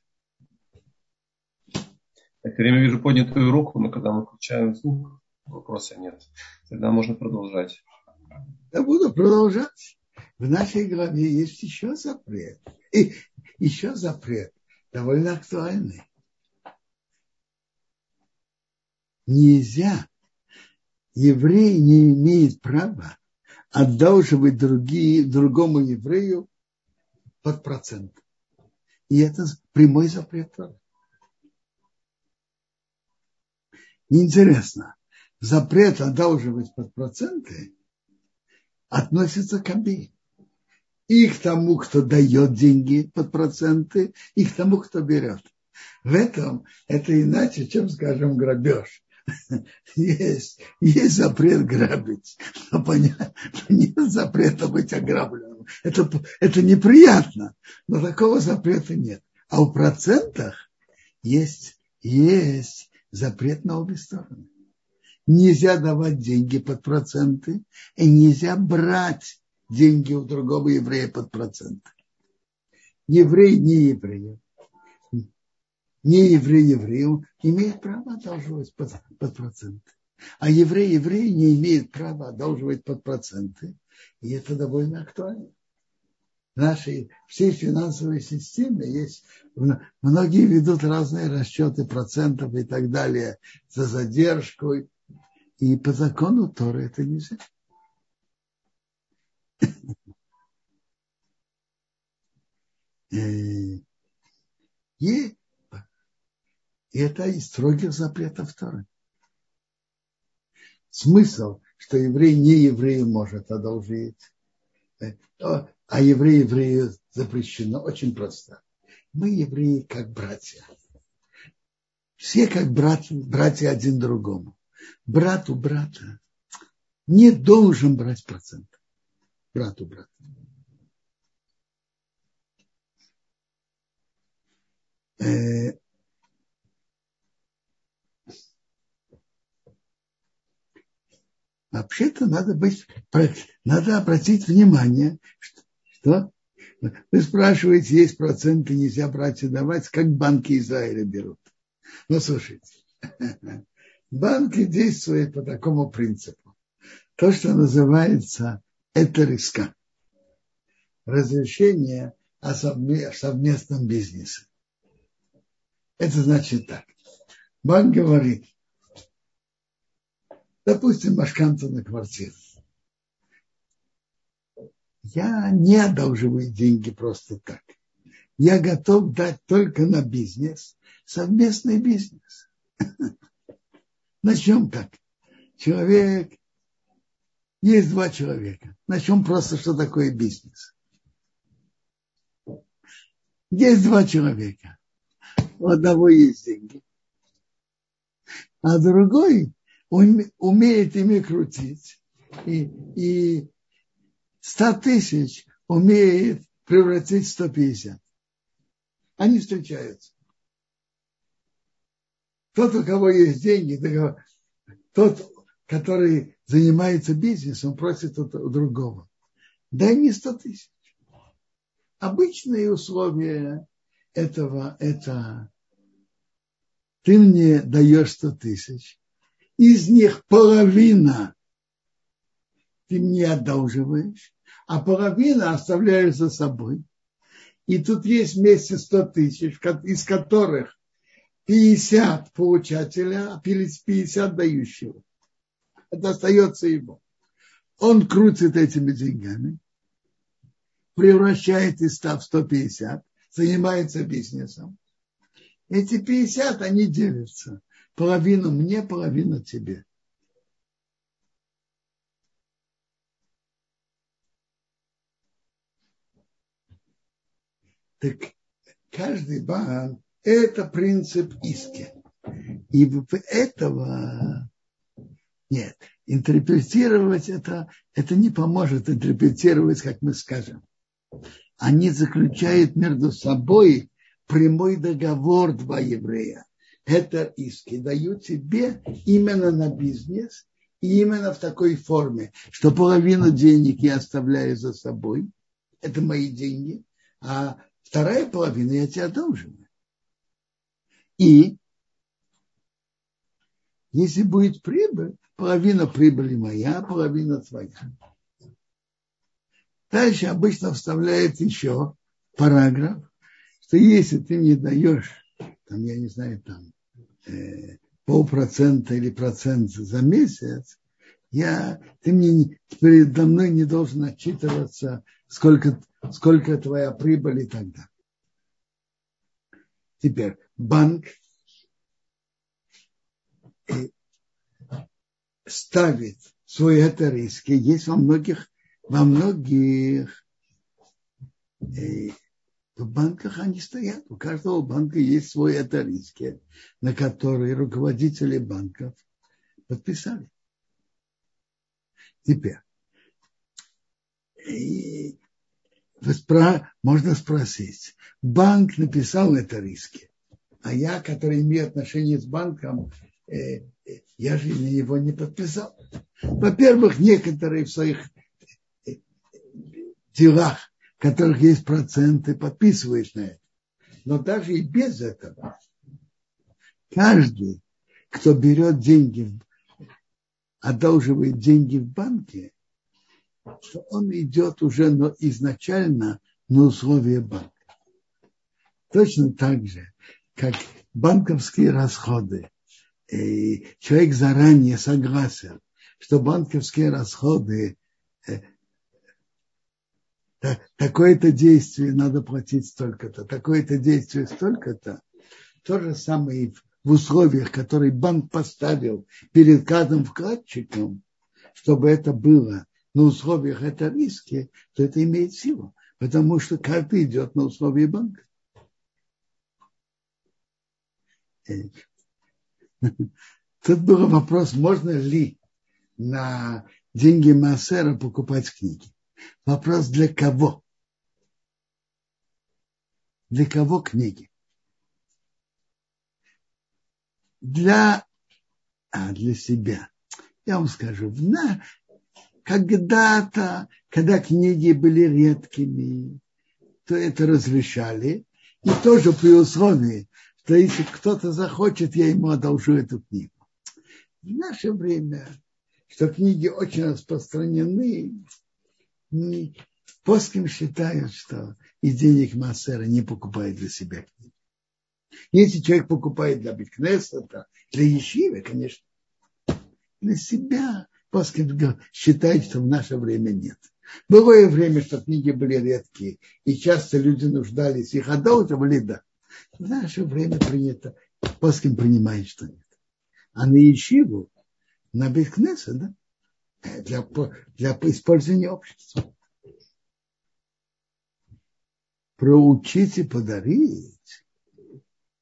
Я все время вижу поднятую руку, но когда мы включаем звук, вопроса нет. Тогда можно продолжать. Я буду продолжать в нашей главе есть еще запрет. И еще запрет, довольно актуальный. Нельзя, еврей не имеет права одалживать другие, другому еврею под процент. И это прямой запрет. Интересно, запрет одалживать под проценты относится к обеим и к тому, кто дает деньги под проценты, и к тому, кто берет. В этом это иначе, чем, скажем, грабеж. *laughs* Есть, есть запрет грабить, но понятно, нет запрета быть ограбленным. Это, это неприятно, но такого запрета нет. А у процентах есть, есть запрет на обе стороны. Нельзя давать деньги под проценты, и нельзя брать деньги у другого еврея под проценты. Еврей не еврей не еврей еврею имеет право одалживать под, под проценты. А еврей еврей не имеет права одалживать под проценты. И это довольно актуально. В нашей всей финансовой системе есть многие ведут разные расчеты процентов и так далее за задержку. И по закону Торы это нельзя. И и это из строгих запретов Торы. Смысл, что еврей не еврею может одолжить, э, а еврей еврею запрещено, очень просто. Мы евреи как братья. Все как брат, братья один другому. Брат у брата не должен брать процент. Брат у брата. Вообще-то надо быть, надо обратить внимание, что, что вы спрашиваете, есть проценты, нельзя брать и давать, как банки Израиля берут. Ну, слушайте, *laughs* банки действуют по такому принципу. То, что называется это риска. Разрешение о совместном бизнесе. Это значит так. Банк говорит, допустим, Машканта на квартиру. Я не одалживаю деньги просто так. Я готов дать только на бизнес, совместный бизнес. *laughs* Начнем так. Человек, есть два человека. Начнем просто, что такое бизнес. Есть два человека. У одного есть деньги, а другой умеет ими крутить, и, и 100 тысяч умеет превратить в 150. Они встречаются. Тот, у кого есть деньги, тот, который занимается бизнесом, просит у другого. Дай мне 100 тысяч. Обычные условия этого – это ты мне даешь 100 тысяч, из них половина ты мне одалживаешь, а половина оставляешь за собой. И тут есть вместе 100 тысяч, из которых 50 получателя, а 50 дающего. Это остается его. Он крутит этими деньгами, превращает из 100 в 150, занимается бизнесом. Эти 50, они делятся половину мне, половину тебе. Так каждый банк – это принцип иски. И этого нет. Интерпретировать это, это не поможет интерпретировать, как мы скажем. Они заключают между собой прямой договор два еврея это иски дают тебе именно на бизнес и именно в такой форме, что половину денег я оставляю за собой, это мои деньги, а вторая половина я тебя должен. И если будет прибыль, половина прибыли моя, половина твоя. Дальше обычно вставляет еще параграф, что если ты не даешь, там, я не знаю, там, э, полпроцента или процент за месяц, я, ты мне передо мной не должен отчитываться, сколько, сколько твоя прибыль и так далее. Теперь банк ставит свой это риски. Есть во многих, во многих э, банках они стоят. У каждого банка есть свой атариски, на который руководители банков подписали. Теперь, и можно спросить, банк написал это риски, а я, который имею отношение с банком, э, э, я же на него не подписал. Во-первых, некоторые в своих делах, в которых есть проценты, подписывают на это. Но даже и без этого, каждый, кто берет деньги, одолживает деньги в банке, что он идет уже но изначально на условия банка. Точно так же, как банковские расходы. И человек заранее согласен, что банковские расходы э, такое-то действие надо платить столько-то, такое-то действие столько-то. То же самое в условиях, которые банк поставил перед каждым вкладчиком, чтобы это было на условиях это риски, то это имеет силу, потому что каждый идет на условия банка. Э, *laughs* тут был вопрос, можно ли на деньги Массера покупать книги. Вопрос для кого? Для кого книги? Для, а, для себя. Я вам скажу, на, когда-то, когда книги были редкими, то это разрешали. И тоже при условии, что если кто-то захочет, я ему одолжу эту книгу. В наше время, что книги очень распространены, Поским считают, что из денег Массера не покупает для себя книги. Если человек покупает для Бикнесета, для Ешивы, конечно, для себя Поскольку считает, что в наше время нет. Было время, что книги были редкие, и часто люди нуждались, их одалживали, да. В наше время принято, Поским принимает, что нет. А на Ешиву, на Бекнеса, да, для, для использования общества. Проучить и подарить.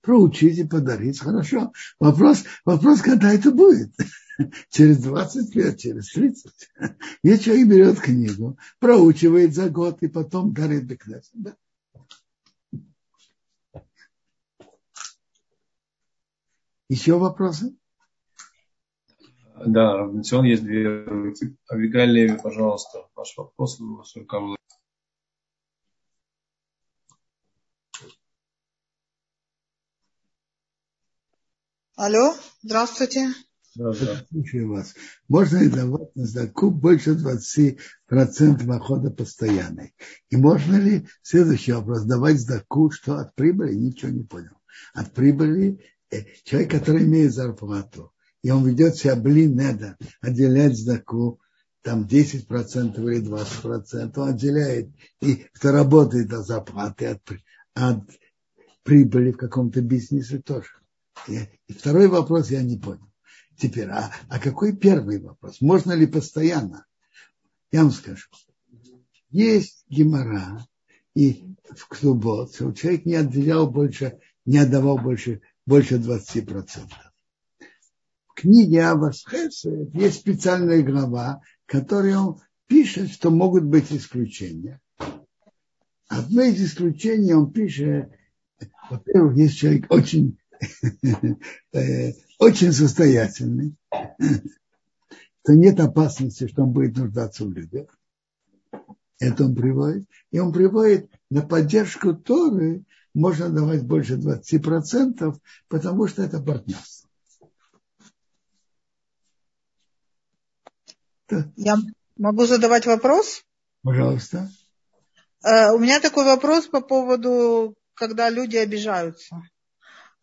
Проучить и подарить, хорошо. Вопрос, вопрос, когда это будет *laughs* через 20 лет, через 30. *laughs* Если человек берет книгу, проучивает за год и потом дарит Бекнес. Да? Еще вопросы? Да, Равнацион, есть две. Авигаль Леви, пожалуйста, ваш вопрос. Алло, здравствуйте. Слушаю вас. Можно ли давать на заку больше 20% дохода постоянной? И можно ли, следующий вопрос, давать заку, что от прибыли? Ничего не понял. От прибыли э, человек, который имеет зарплату, и он ведет себя блин, надо отделять заку, там 10% или 20%, он отделяет, и кто работает от зарплаты, от, от прибыли в каком-то бизнесе тоже. И, второй вопрос я не понял. Теперь, а, а какой первый вопрос? Можно ли постоянно? Я вам скажу. Есть гемора, и в Ктубот человек не отделял больше, не отдавал больше, больше 20%. Книге Авасхеса есть специальная глава, в которой он пишет, что могут быть исключения. Одно из исключений он пишет, во-первых, есть человек очень *laughs* э, очень состоятельный, то нет опасности, что он будет нуждаться в людях. Это он приводит. И он приводит на поддержку Торы можно давать больше 20%, потому что это партнерство. Я могу задавать вопрос? Пожалуйста. Uh, у меня такой вопрос по поводу, когда люди обижаются.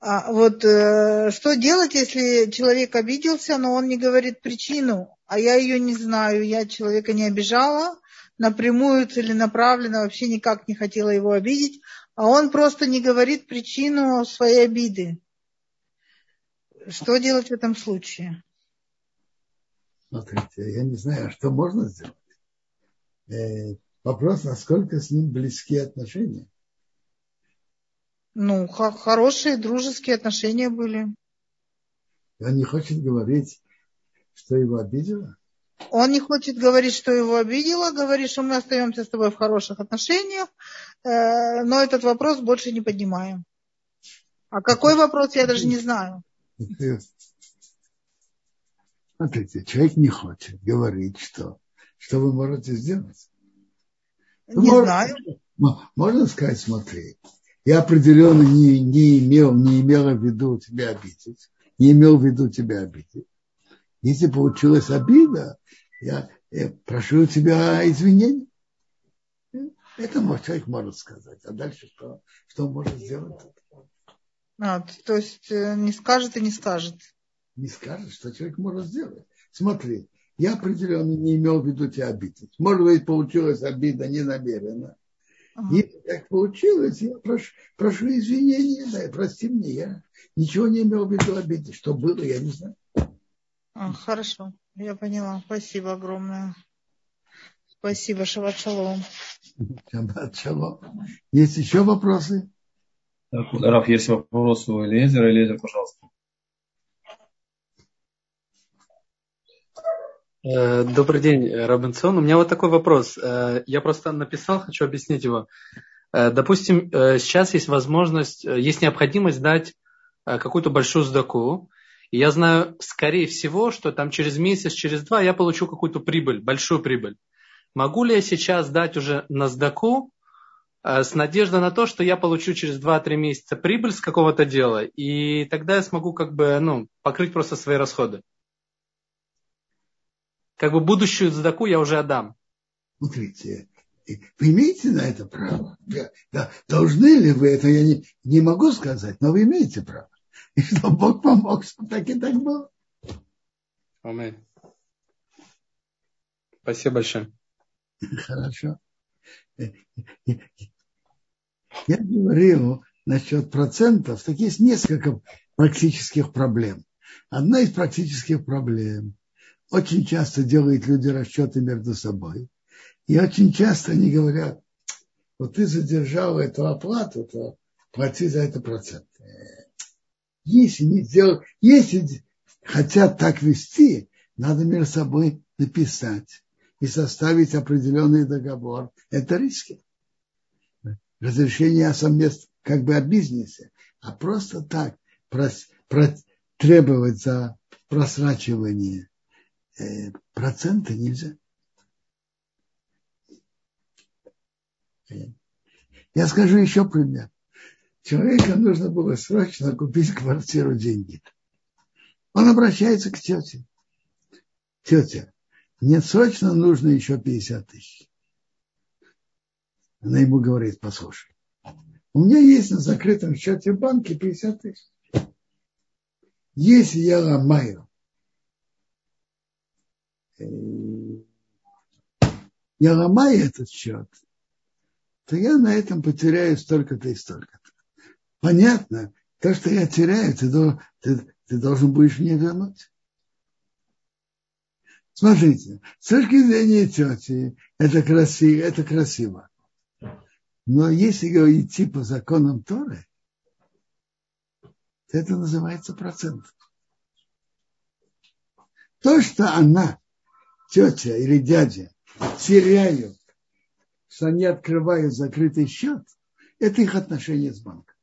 А вот э, что делать, если человек обиделся, но он не говорит причину, а я ее не знаю, я человека не обижала, напрямую целенаправленно, вообще никак не хотела его обидеть, а он просто не говорит причину своей обиды. Что делать в этом случае? Смотрите, я не знаю, что можно сделать. Э, вопрос, насколько с ним близкие отношения. Ну, хорошие дружеские отношения были. Он не хочет говорить, что его обидело? Он не хочет говорить, что его обидело, говорит, что мы остаемся с тобой в хороших отношениях, э, но этот вопрос больше не поднимаем. А какой вопрос, я даже не знаю. Смотрите, человек не хочет говорить, что. Что вы можете сделать? Не можно, знаю. Можно сказать, смотри, я определенно не, не, имел, не имела в виду тебя обидеть, не имел в виду тебя обидеть. Если получилась обида, я, я прошу у тебя извинений. Это человек может сказать. А дальше что, что может сделать? А, то есть э, не скажет и не скажет. Не скажет, что человек может сделать. Смотри, я определенно не имел в виду тебя обидеть. Может быть, получилась обида не намеренно. Ага. Если так получилось, я прошу, прошу извинения, да, прости мне, я ничего не имел в виду обидеть. Что было, я не знаю. А, хорошо, я поняла. Спасибо огромное. Спасибо, Шаббат Шалом. *laughs* Шаббат Шалом. Есть еще вопросы? Так, Раф, есть вопрос у Элизера. Элизер, пожалуйста. Добрый день, Робинсон. У меня вот такой вопрос. Э, я просто написал, хочу объяснить его. Э, допустим, сейчас есть возможность, есть необходимость дать какую-то большую сдаку. И я знаю, скорее всего, что там через месяц, через два я получу какую-то прибыль, большую прибыль. Могу ли я сейчас дать уже на сдаку с надеждой на то, что я получу через 2-3 месяца прибыль с какого-то дела, и тогда я смогу как бы ну, покрыть просто свои расходы? Как бы будущую задаку я уже отдам. Смотрите, вы имеете на это право? Да, должны ли вы это, я не, не могу сказать, но вы имеете право. И что Бог помог, чтобы так и так было. Аминь. Спасибо большое. Хорошо. Я говорил насчет процентов, так есть несколько практических проблем. Одна из практических проблем очень часто делают люди расчеты между собой. И очень часто они говорят, вот ты задержал эту оплату, то плати за это процент. Если не сделал, если хотят так вести, надо между собой написать и составить определенный договор. Это риски. Разрешение о совместном, как бы о бизнесе. А просто так прос, про, требовать за просрачивание проценты нельзя. Я скажу еще пример. Человеку нужно было срочно купить квартиру деньги. Он обращается к тете. Тетя, мне срочно нужно еще 50 тысяч. Она ему говорит, послушай, у меня есть на закрытом счете в банке 50 тысяч. Если я ломаю я ломаю этот счет, то я на этом потеряю столько-то и столько-то. Понятно, то, что я теряю, ты, ты, ты должен будешь мне вернуть. Смотрите, с точки зрения тети, это красиво, это красиво. Но если идти по законам Торы, то это называется процент. То, что она тетя или дядя теряют, что они открывают закрытый счет, это их отношение с банком.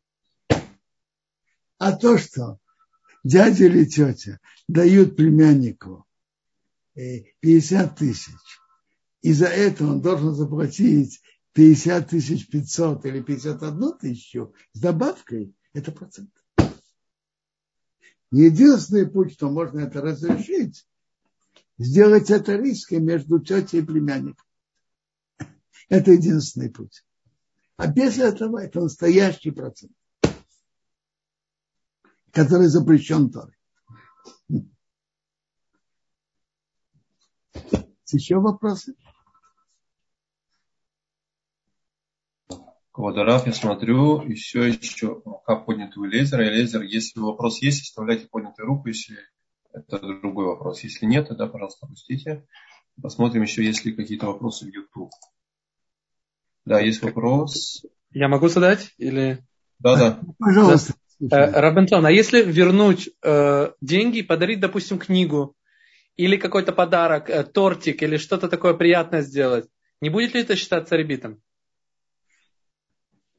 А то, что дядя или тетя дают племяннику 50 э, тысяч, и за это он должен заплатить 50 тысяч 500 или 51 тысячу с добавкой, это процент. Единственный путь, что можно это разрешить, сделать это риском между тетей и племянником. Это единственный путь. А без этого это настоящий процент, который запрещен Торой. Еще вопросы? Квадраф, я смотрю, еще еще как поднятый у лезера. И лезер, если вопрос есть, оставляйте поднятую руку, если это другой вопрос. Если нет, тогда, пожалуйста, пустите. Посмотрим еще, есть ли какие-то вопросы в YouTube. Да, есть вопрос. Я могу задать? Или... Да, да. Пожалуйста. Э, Рабентон, а если вернуть э, деньги и подарить, допустим, книгу или какой-то подарок, э, тортик или что-то такое приятное сделать, не будет ли это считаться ребитом?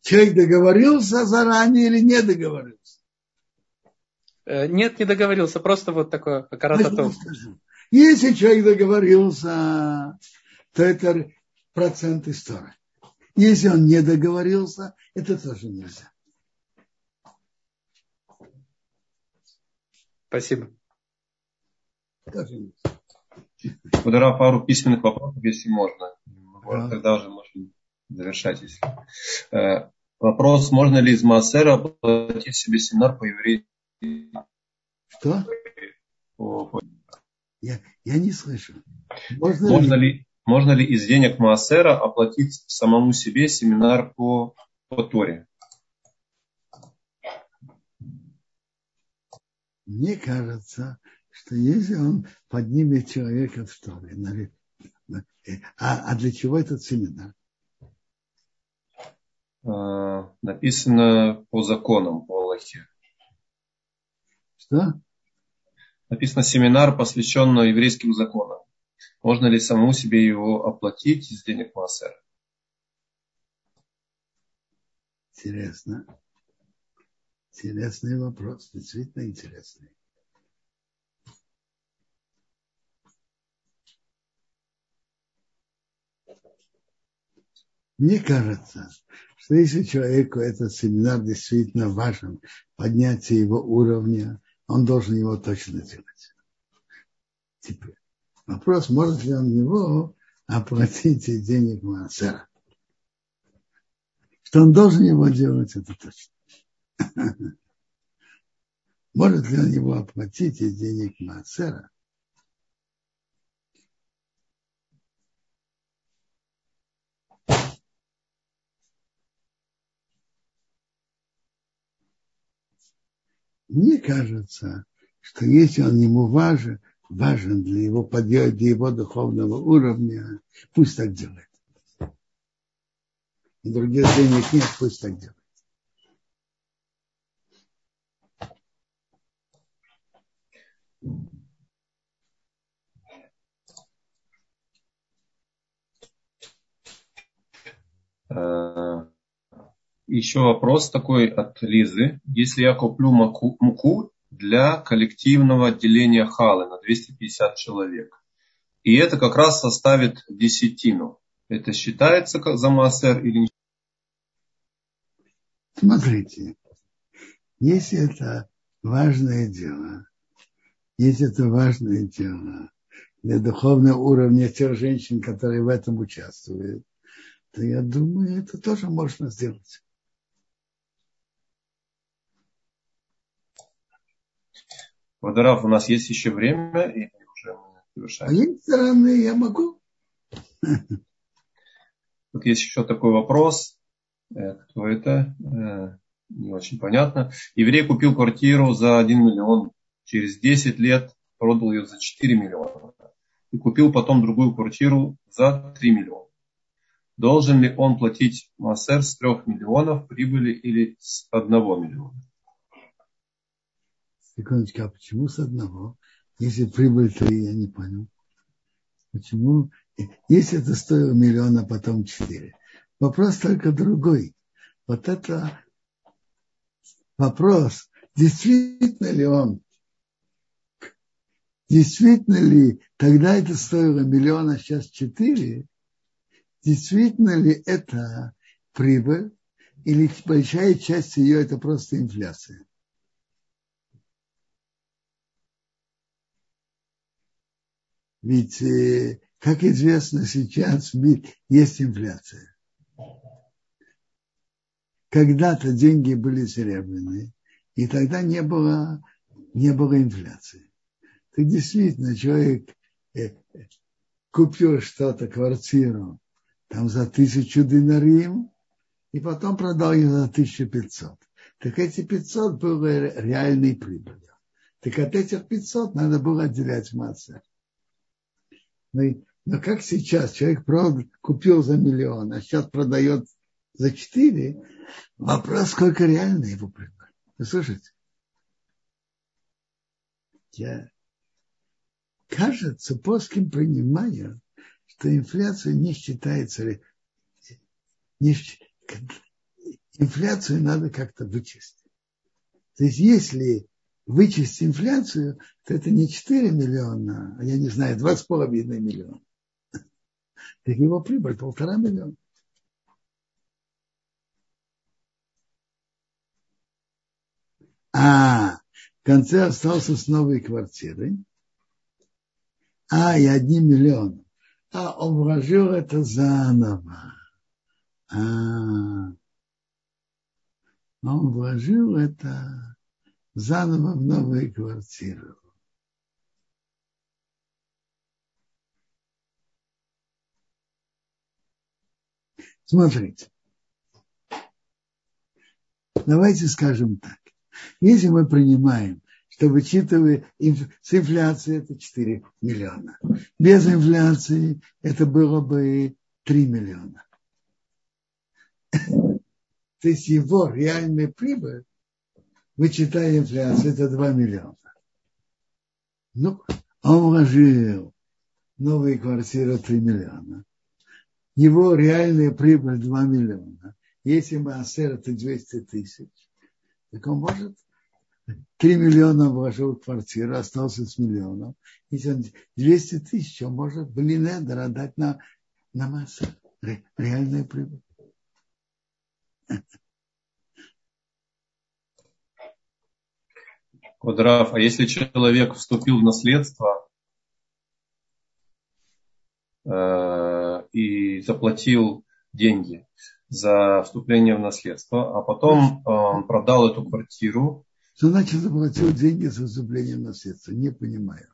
Человек договорился заранее или не договорился? Э, нет, не договорился, просто вот такое карататов. *laughs* Если человек договорился, то это процент истории. Если он не договорился, это тоже нельзя. Спасибо. Удара пару письменных вопросов, если можно. Да. Тогда уже можно завершать. Если. Э, вопрос, можно ли из Маасера оплатить себе семинар по еврейству? Что? Я, я не слышу. Можно, можно ли... ли, можно ли из денег Маасера оплатить самому себе семинар по, по Торе? Мне кажется, что если он поднимет человека в Торе, а, а для чего этот семинар? А, написано по законам, по Аллахе. Что? Написано семинар, посвященный еврейским законам. Можно ли самому себе его оплатить из денег Массера? Интересно. Интересный вопрос, действительно интересный. Мне кажется, что если человеку этот семинар действительно важен, поднятие его уровня, он должен его точно делать. Теперь вопрос, может ли он его оплатить денег Маасера. Что он должен его делать, это точно. *laughs* Может ли он его оплатить из денег Маасера? Мне кажется, что если он ему важен, важен для его подъема, для его духовного уровня, пусть так делает. Других денег нет, пусть так делает. Э, еще вопрос такой от Лизы. Если я куплю муку, для коллективного отделения халы на 250 человек, и это как раз составит десятину, это считается как за массер или не? Смотрите, если это важное дело, если это важное дело для духовного уровня тех женщин, которые в этом участвуют, то я думаю, это тоже можно сделать. Водорав, у нас есть еще время, и уже мы завершаем. А есть стороны, я могу. *laughs* Тут есть еще такой вопрос. Э, кто это? Э, не очень понятно. Еврей купил квартиру за 1 миллион. Через 10 лет продал ее за 4 миллиона. И купил потом другую квартиру за 3 миллиона. Должен ли он платить массер с 3 миллионов прибыли или с 1 миллиона? Секундочку, а почему с одного? Если прибыль три, я не понял. Почему? Если это стоило миллион, а потом четыре. Вопрос только другой. Вот это вопрос, действительно ли он, действительно ли тогда это стоило миллион, а сейчас четыре, действительно ли это прибыль, или большая часть ее это просто инфляция. Ведь, э, как известно, сейчас есть инфляция. Когда-то деньги были серебряные, и тогда не было, не было инфляции. Так действительно, человек э, купил что-то, квартиру, там за тысячу динарим, и потом продал ее за 1500. Так эти 500 было реальной прибылью. Так от этих 500 надо было отделять массы. Но, но как сейчас человек продал, купил за миллион, а сейчас продает за 4, вопрос, сколько реально его прибыль. Вы слышите? Я, кажется, плоским понимаю, что инфляция не считается, не, инфляцию надо как-то вычесть. То есть если вычесть инфляцию, то это не 4 миллиона, а я не знаю, 2,5 миллиона. *laughs* Так его прибыль полтора миллиона. А, в конце остался с новой квартирой. А, и одним миллионом. А он вложил это заново. А, он вложил это заново в новую квартиру. Смотрите. Давайте скажем так. Если мы принимаем, что вычитывая с инфляцией это 4 миллиона, без инфляции это было бы 3 миллиона. *laughs* То есть его реальная прибыль, вычитая инфляцию, это 2 миллиона. Ну, он вложил новую квартиру 3 миллиона. Его реальная прибыль 2 миллиона. Если Маасер это 200 тысяч, так он может 3 миллиона вложил в квартиру, остался с миллионом. Если он 200 тысяч, он может блинедер отдать на, на массу. Реальная прибыль. Квадраф, а если человек вступил в наследство э, и заплатил деньги за вступление в наследство, а потом э, продал эту квартиру. Что значит заплатил деньги за вступление в наследство? Не понимаю.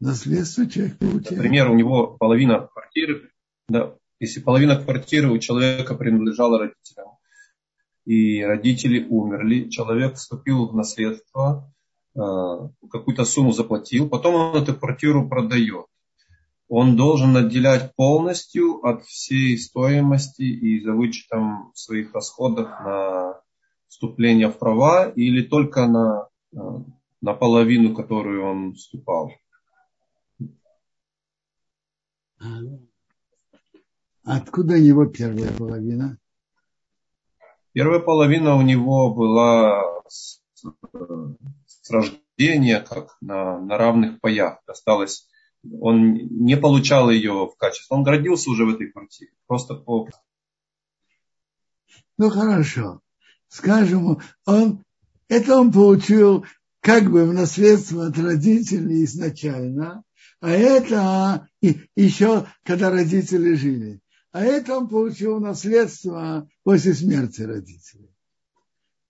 Наследство человек получает. Например, у него половина квартиры, да, если половина квартиры у человека принадлежала родителям, и родители умерли, человек вступил в наследство, какую-то сумму заплатил, потом он эту квартиру продает. Он должен отделять полностью от всей стоимости и за вычетом своих расходов на вступление в права или только на, э, на половину, которую он вступал. Откуда его первая половина? Первая половина у него была с, с рождения, как на, на равных паях. Осталось, он не получал ее в качестве. Он родился уже в этой квартире. Просто по... Ну хорошо. Скажем, он, это он получил как бы в наследство от родителей изначально, а это еще когда родители жили. А это он получил наследство после смерти родителей.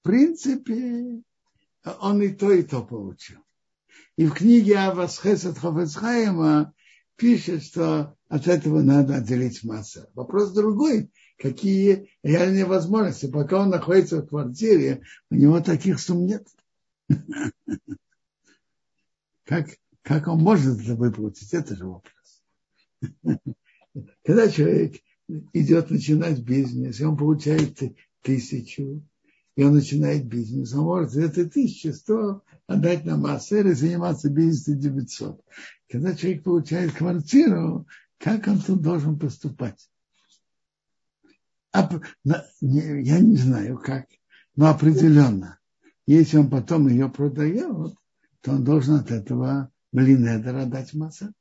В принципе, он и то, и то получил. И в книге Авасхесет Хофецхайма пишет, что от этого надо отделить массу. Вопрос другой, какие реальные возможности. Пока он находится в квартире, у него таких сумм нет. *laughs* Как, как он может это выплатить? Это же вопрос. *laughs* Когда человек идет начинать бизнес, и он получает тысячу, и он начинает бизнес, он может этой тысячи сто отдать на массер и заниматься бизнесом 900. Когда человек получает квартиру, как он тут должен поступать? А, я не знаю как, но определенно. Если он потом ее продает, то он должен от этого блинедера дать массер.